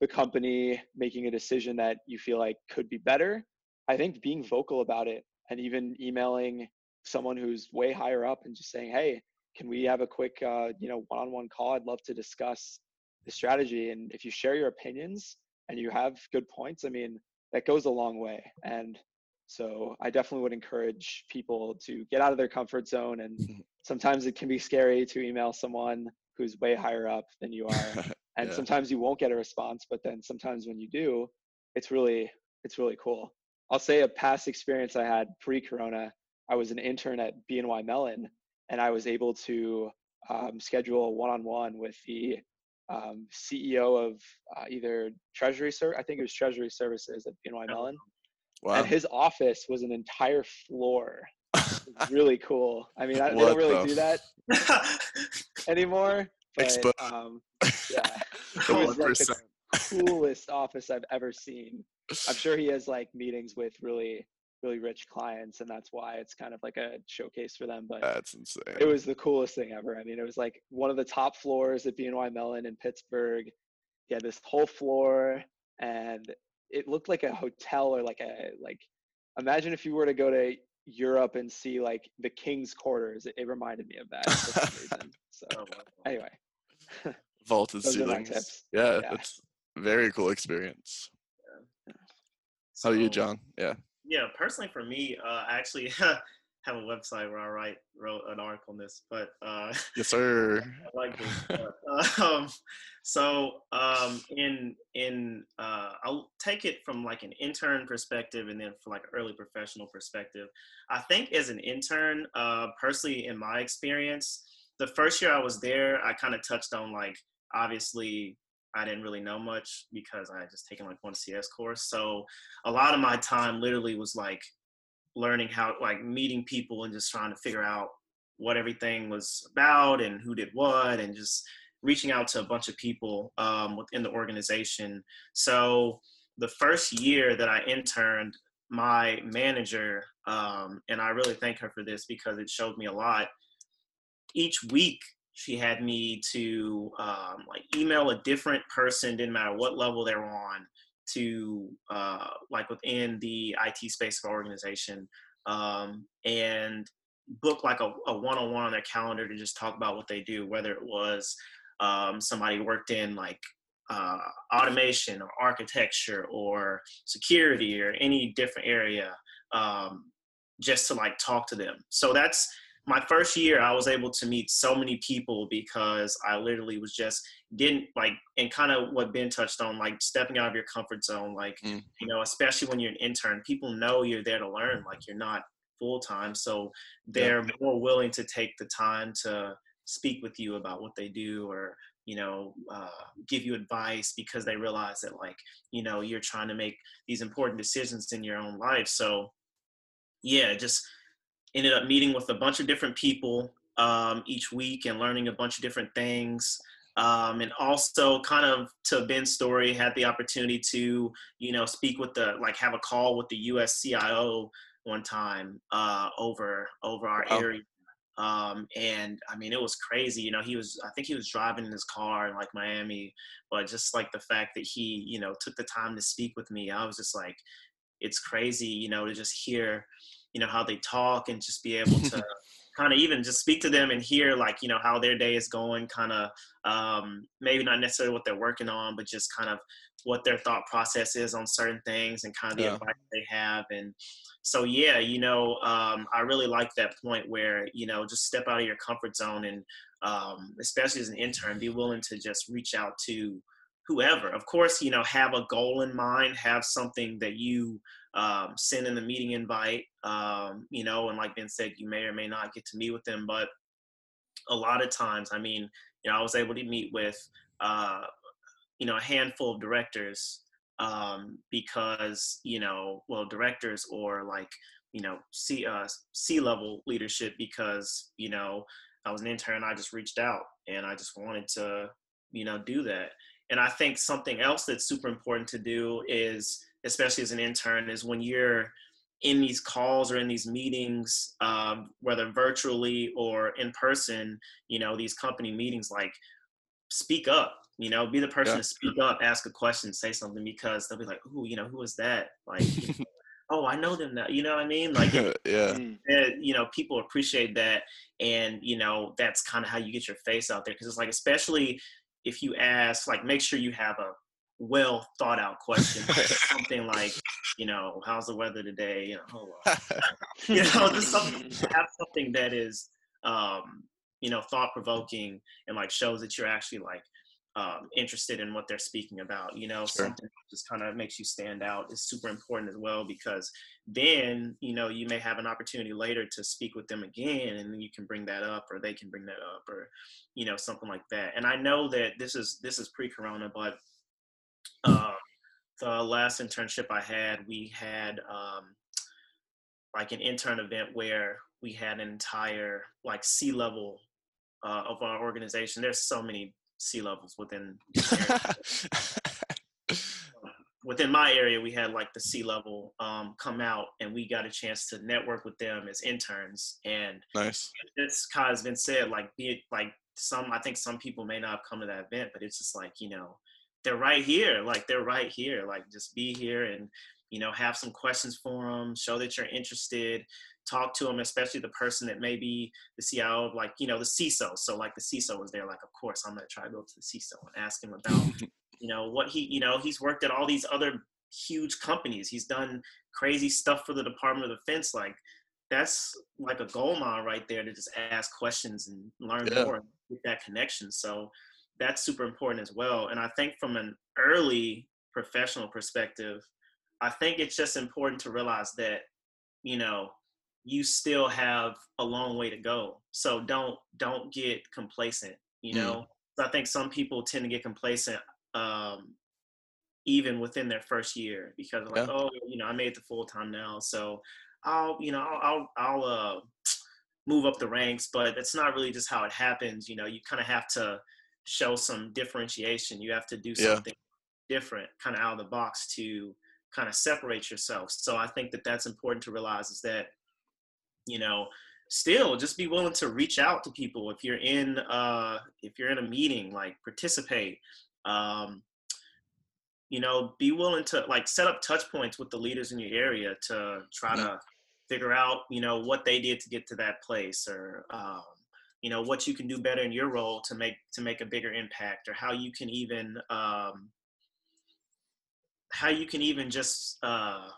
the company making a decision that you feel like could be better i think being vocal about it and even emailing someone who's way higher up and just saying hey can we have a quick uh, you know one-on-one call? I'd love to discuss the strategy. And if you share your opinions and you have good points i mean that goes a long way. And so i definitely would encourage people to get out of their comfort zone and sometimes it can be scary to email someone who's way higher up than you are. (laughs) And Yeah. sometimes you won't get a response but then sometimes when you do it's really it's really cool. I'll say a past experience i had pre-corona i was an intern at bny mellon and i was able to um, schedule a one-on-one with the um, ceo of uh, either treasury ser- i think it was treasury services at bny mellon. wow. and his office was an entire floor. (laughs) Really cool. I mean I, they don't really the do that anymore but Expo- um, (laughs) yeah it was like the coolest office I've ever seen. I'm sure he has like meetings with really, really rich clients, and that's why it's kind of like a showcase for them. But That's insane. it was the coolest thing ever. I mean, it was like one of the top floors at BNY Mellon in Pittsburgh. He had this whole floor, and it looked like a hotel or like a like. Imagine if you were to go to Europe and see like the King's Quarters. It, it reminded me of that for some (laughs) reason. So Oh, wow. anyway, (laughs) vaulted those ceilings. Yeah, Yeah. that's very cool experience. How So, are you, John? Yeah. Yeah, personally for me, uh, actually (laughs) have a website where I write wrote an article on this, but uh, Yes, (laughs) sir. I like this. but, (laughs) um, so um, in in uh, I'll take it from like an intern perspective, and then from like an early professional perspective. I think as an intern, uh, personally, in my experience, the first year I was there, I kind of touched on like obviously I didn't really know much because I had just taken like one CS course. So a lot of my time literally was like learning how like meeting people and just trying to figure out what everything was about and who did what and just reaching out to a bunch of people um, within the organization. So the first year that I interned, my manager um, and I really thank her for this because it showed me a lot. Each week, she had me to um, like email a different person, didn't matter what level they were on, to uh, like within the IT space of our organization, um, and book like a, a one-on-one on their calendar to just talk about what they do, whether it was um, somebody worked in like uh, automation or architecture or security or any different area um, just to like talk to them. So that's my first year i was able to meet so many people because i literally was just didn't like and kind of what ben touched on like stepping out of your comfort zone like mm. you know especially when you're an intern people know you're there to learn like you're not full time so they're yeah. more willing to take the time to speak with you about what they do or you know uh, give you advice because they realize that like you know you're trying to make these important decisions in your own life so yeah just ended up meeting with a bunch of different people um, each week and learning a bunch of different things um, and also kind of to ben's story had the opportunity to you know speak with the like have a call with the us cio one time uh, over over our wow. area um, and I mean, it was crazy. You know, he was, I think he was driving in his car in like Miami, but just like the fact that he, you know, took the time to speak with me, I was just like, it's crazy, you know, to just hear, you know, how they talk and just be (laughs) able to kind of even just speak to them and hear like, you know, how their day is going, kind of, um, maybe not necessarily what they're working on, but just kind of what their thought process is on certain things and kind of the yeah. advice they have. And so, yeah, you know, um, I really like that point where, you know, just step out of your comfort zone and um, especially as an intern, be willing to just reach out to whoever. Of course, you know, have a goal in mind, have something that you um, send in the meeting invite, um, you know, and like Ben said, you may or may not get to meet with them, but a lot of times, I mean, you know, I was able to meet with uh, you know a handful of directors um, because you know well directors or like you know C uh, C level leadership because you know I was an intern I just reached out and I just wanted to you know do that and I think something else that's super important to do is especially as an intern is when you're in these calls or in these meetings um, whether virtually or in person you know these company meetings like speak up you know, be the person yeah. to speak up, ask a question, say something because they'll be like, "Ooh, you know, who is that?" (laughs) Like, oh, I know them now. You know what I mean? Like, (laughs) yeah, it, mm. you know, people appreciate that, and you know, that's kind of how you get your face out there because it's like, especially if you ask, like, make sure you have a well thought out question, (laughs) something like, you know, how's the weather today? You know, (laughs) you know, just something, have something that is, um, you know, thought provoking and like shows that you're actually like um, interested in what they're speaking about. You know, sure. something just kind of makes you stand out is super important as well because then you know you may have an opportunity later to speak with them again, and then you can bring that up, or they can bring that up, or you know something like that. And I know that this is this is pre-corona, but uh, the last internship I had, we had um, like an intern event where we had an entire like C level uh, of our organization. There's so many C levels within (laughs) within my area we had like the C level um, come out and we got a chance to network with them as interns and nice. it's kind of has been said like be it like some i think some people may not have come to that event but it's just like you know they're right here like they're right here like just be here and you know have some questions for them show that you're interested talk to them, especially the person that may be the CIO of like, you know, the CISO. So like the CISO was there, like, of course, I'm gonna try to go to the CISO and ask him about, (laughs) you know, what he, you know, he's worked at all these other huge companies. He's done crazy stuff for the Department of Defense. Like that's like a gold mine right there to just ask questions and learn yeah. more with that connection. So that's super important as well. And I think from an early professional perspective, I think it's just important to realize that, you know, you still have a long way to go. So don't don't get complacent. You know, mm. so I think some people tend to get complacent um, even within their first year because like, yeah. oh, you know, I made the full time now, so I'll you know I'll I'll, I'll uh, move up the ranks. But that's not really just how it happens. You know, you kind of have to show some differentiation. You have to do something yeah. different, kind of out of the box to kind of separate yourself. So I think that that's important to realize is that, you know, still just be willing to reach out to people if you're in uh if you're in a meeting like participate um you know be willing to like set up touch points with the leaders in your area to try to figure out you know what they did to get to that place or um you know what you can do better in your role to make to make a bigger impact or how you can even um how you can even just uh,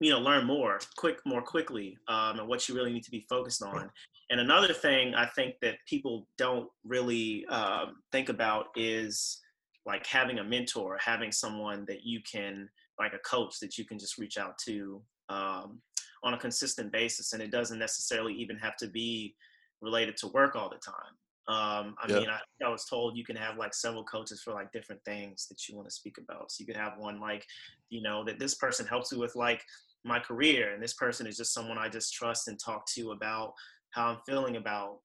you know learn more quick more quickly um, and what you really need to be focused on. And another thing i think that people don't really um, think about is like having a mentor having someone that you can like a coach that you can just reach out to um, on a consistent basis and it doesn't necessarily even have to be related to work all the time um, I Yeah. mean, I, I was told you can have like several coaches for like different things that you want to speak about. So you could have one like, you know, that this person helps you with like my career, and this person is just someone I just trust and talk to about how I'm feeling about,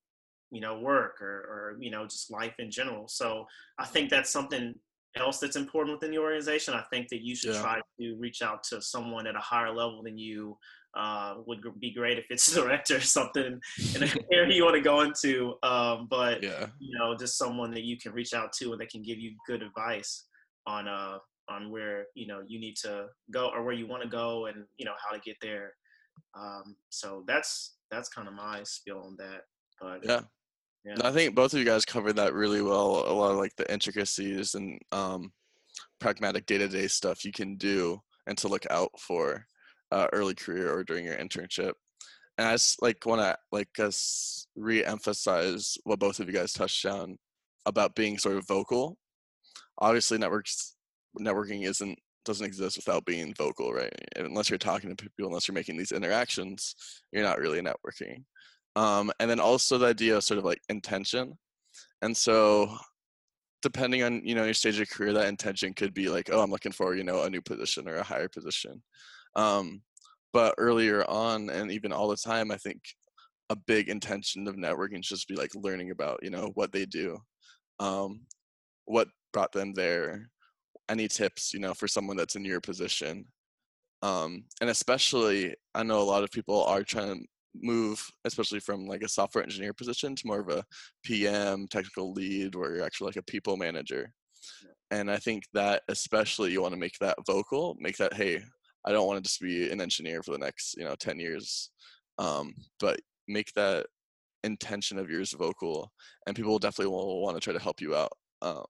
you know, work or, or you know, just life in general. So I think that's something else that's important within the organization. I think that you should Yeah. try to reach out to someone at a higher level than you. Uh, would be great if it's (laughs) a director or something in an area you want to go into. Um, but Yeah. you know, just someone that you can reach out to and that can give you good advice on uh on where you know you need to go or where you want to go and you know how to get there. Um, so that's that's kind of my spiel on that. But Yeah. yeah, I think both of you guys covered that really well. A lot of like the intricacies and um, pragmatic day to day stuff you can do and to look out for uh, early career or during your internship. And I just like want to like us re-emphasize what both of you guys touched on about being sort of vocal. Obviously, networks networking isn't doesn't exist without being vocal, right? Unless you're talking to people, unless you're making these interactions, you're not really networking um, and then also the idea of sort of like intention and so depending on you know your stage of career that intention could be like oh i'm looking for you know a new position or a higher position um, but earlier on and even all the time i think a big intention of networking should just be like learning about you know what they do um, what brought them there any tips you know for someone that's in your position. Um, and especially i know a lot of people are trying to move especially from like a software engineer position to more of a pm technical lead where you're actually like a people manager. And i think that especially you want to make that vocal make that hey i don't want to just be an engineer for the next you know 10 years um, but make that intention of yours vocal and people will definitely will want to try to help you out um,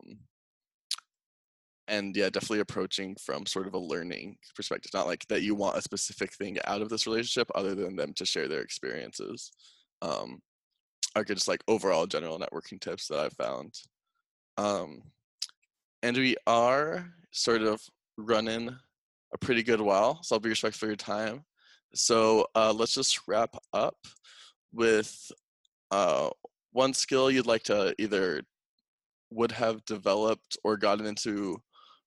and yeah definitely approaching from sort of a learning perspective not like that you want a specific thing out of this relationship other than them to share their experiences um are just like overall general networking tips that i've found um and we are sort of running a pretty good while so i'll be respectful of your time. So uh, let's just wrap up with uh, one skill you'd like to either would have developed or gotten into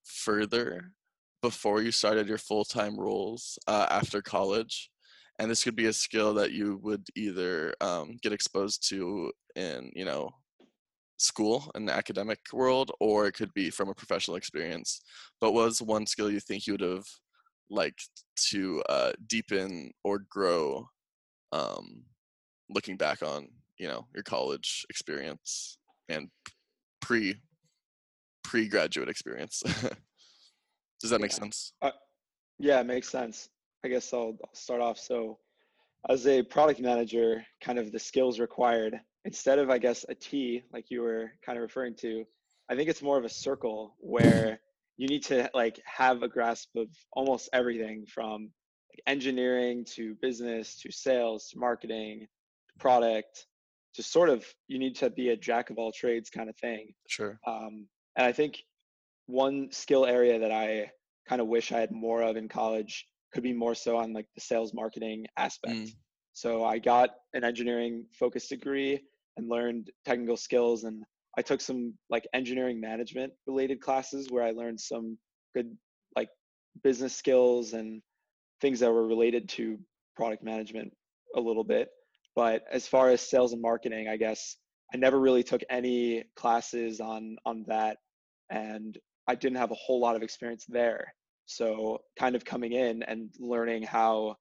further before you started your full-time roles uh, after college and this could be a skill that you would either um, get exposed to in you know school in the academic world or it could be from a professional experience but was one skill you think you would have liked to uh, deepen or grow um, looking back on you know your college experience and pre pre graduate experience (laughs) does that make Yeah. sense Yeah, it makes sense. I guess I'll, I'll start off. So, as a product manager, kind of the skills required, instead of, I guess, a T, like you were kind of referring to, I think it's more of a circle where (laughs) you need to like have a grasp of almost everything from like, engineering to business to sales to marketing to product to sort of you need to be a jack of all trades kind of thing sure um, and I think one skill area that I kind of wish I had more of in college could be more so on like the sales marketing aspect. Mm. So I got an engineering focused degree and learned technical skills and I took some like engineering management related classes where I learned some good like business skills and things that were related to product management a little bit. But as far as sales and marketing, I guess I never really took any classes on on that, and I didn't have a whole lot of experience there. So kind of coming in and learning how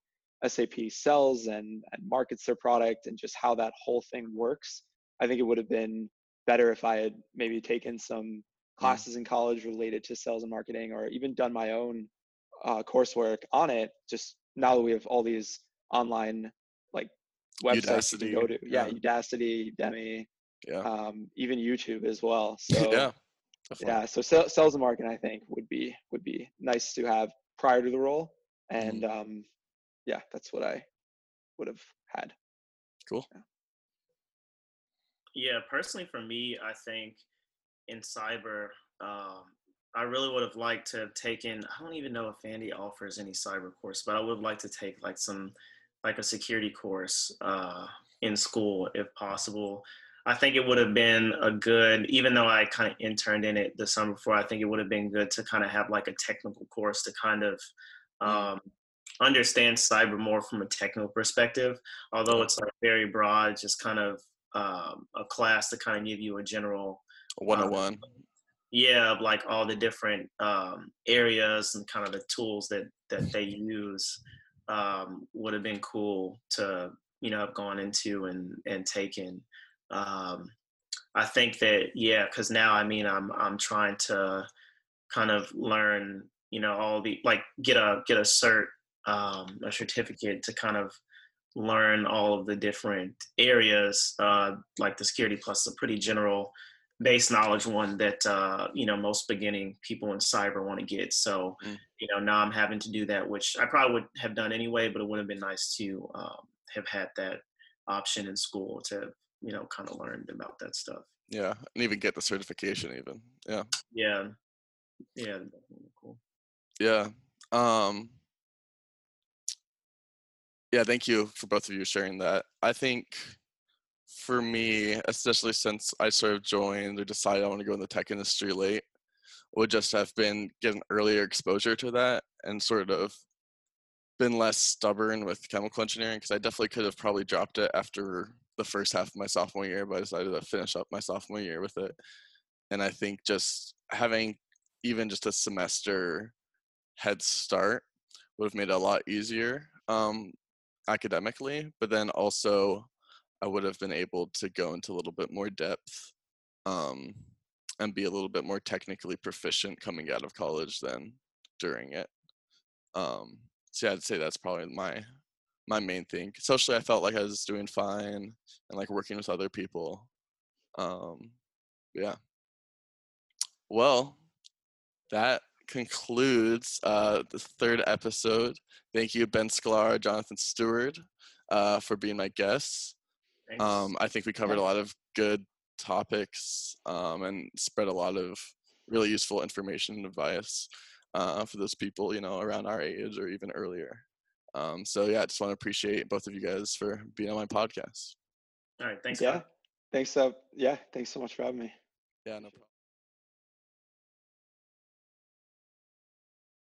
SAP sells and, and markets their product and just how that whole thing works. I think it would have been better if I had maybe taken some classes in college related to sales and marketing or even done my own uh, coursework on it. Just now that we have all these online like websites you can go to. Yeah, yeah. Udacity, Udemy, Yeah. um, even YouTube as well. So (laughs) yeah. definitely. yeah, so sales and marketing I think would be would be nice to have prior to the role, Mm-hmm. and um, yeah, that's what I would have had. Cool. Yeah, personally for me, I think in cyber, um, I really would have liked to have taken. I don't even know if Vandy offers any cyber course, but I would like to take like some, like a security course uh, in school if possible. I think it would have been a good, even though I kind of interned in it the summer before. I think it would have been good to kind of have like a technical course to kind of um, understand cyber more from a technical perspective. Although it's like very broad, just kind of um, a class to kind of give you a general 101. yeah of like all the different um, areas and kind of the tools that that they use um, would have been cool to you know have gone into and and taken um, i think that yeah because now i mean i'm i'm trying to kind of learn you know all the like get a get a cert um, a certificate to kind of learn all of the different areas uh, like the security plus a pretty general base knowledge one that uh, you know most beginning people in cyber want to get so Mm. you know now i'm having to do that which i probably would have done anyway but it would have been nice to um, have had that option in school to you know kind of learn about that stuff Yeah. And even get the certification even. Yeah. yeah yeah cool Yeah. Um Yeah, thank you for both of you sharing that. I think for me, especially since I sort of joined or decided I want to go in the tech industry late, would just have been get an earlier exposure to that and sort of been less stubborn with chemical engineering because I definitely could have probably dropped it after the first half of my sophomore year, but I decided to finish up my sophomore year with it. And I think just having even just a semester head start would have made it a lot easier um, academically, but then also I would have been able to go into a little bit more depth um, and be a little bit more technically proficient coming out of college than during it. Um, so yeah, I'd say that's probably my my main thing. Socially, I felt like I was doing fine and like working with other people. Um, yeah. Well, that concludes uh, the third episode. Thank you, Ben Sklar, Jonathan Steward, uh, for being my guests. Um, I think we covered a lot of good topics um, and spread a lot of really useful information and advice uh, for those people, you know, around our age or even earlier. Um, so yeah, I just want to appreciate both of you guys for being on my podcast. all right thanks yeah, Kyle. thanks. Uh, yeah, thanks so much for having me. Yeah, no problem.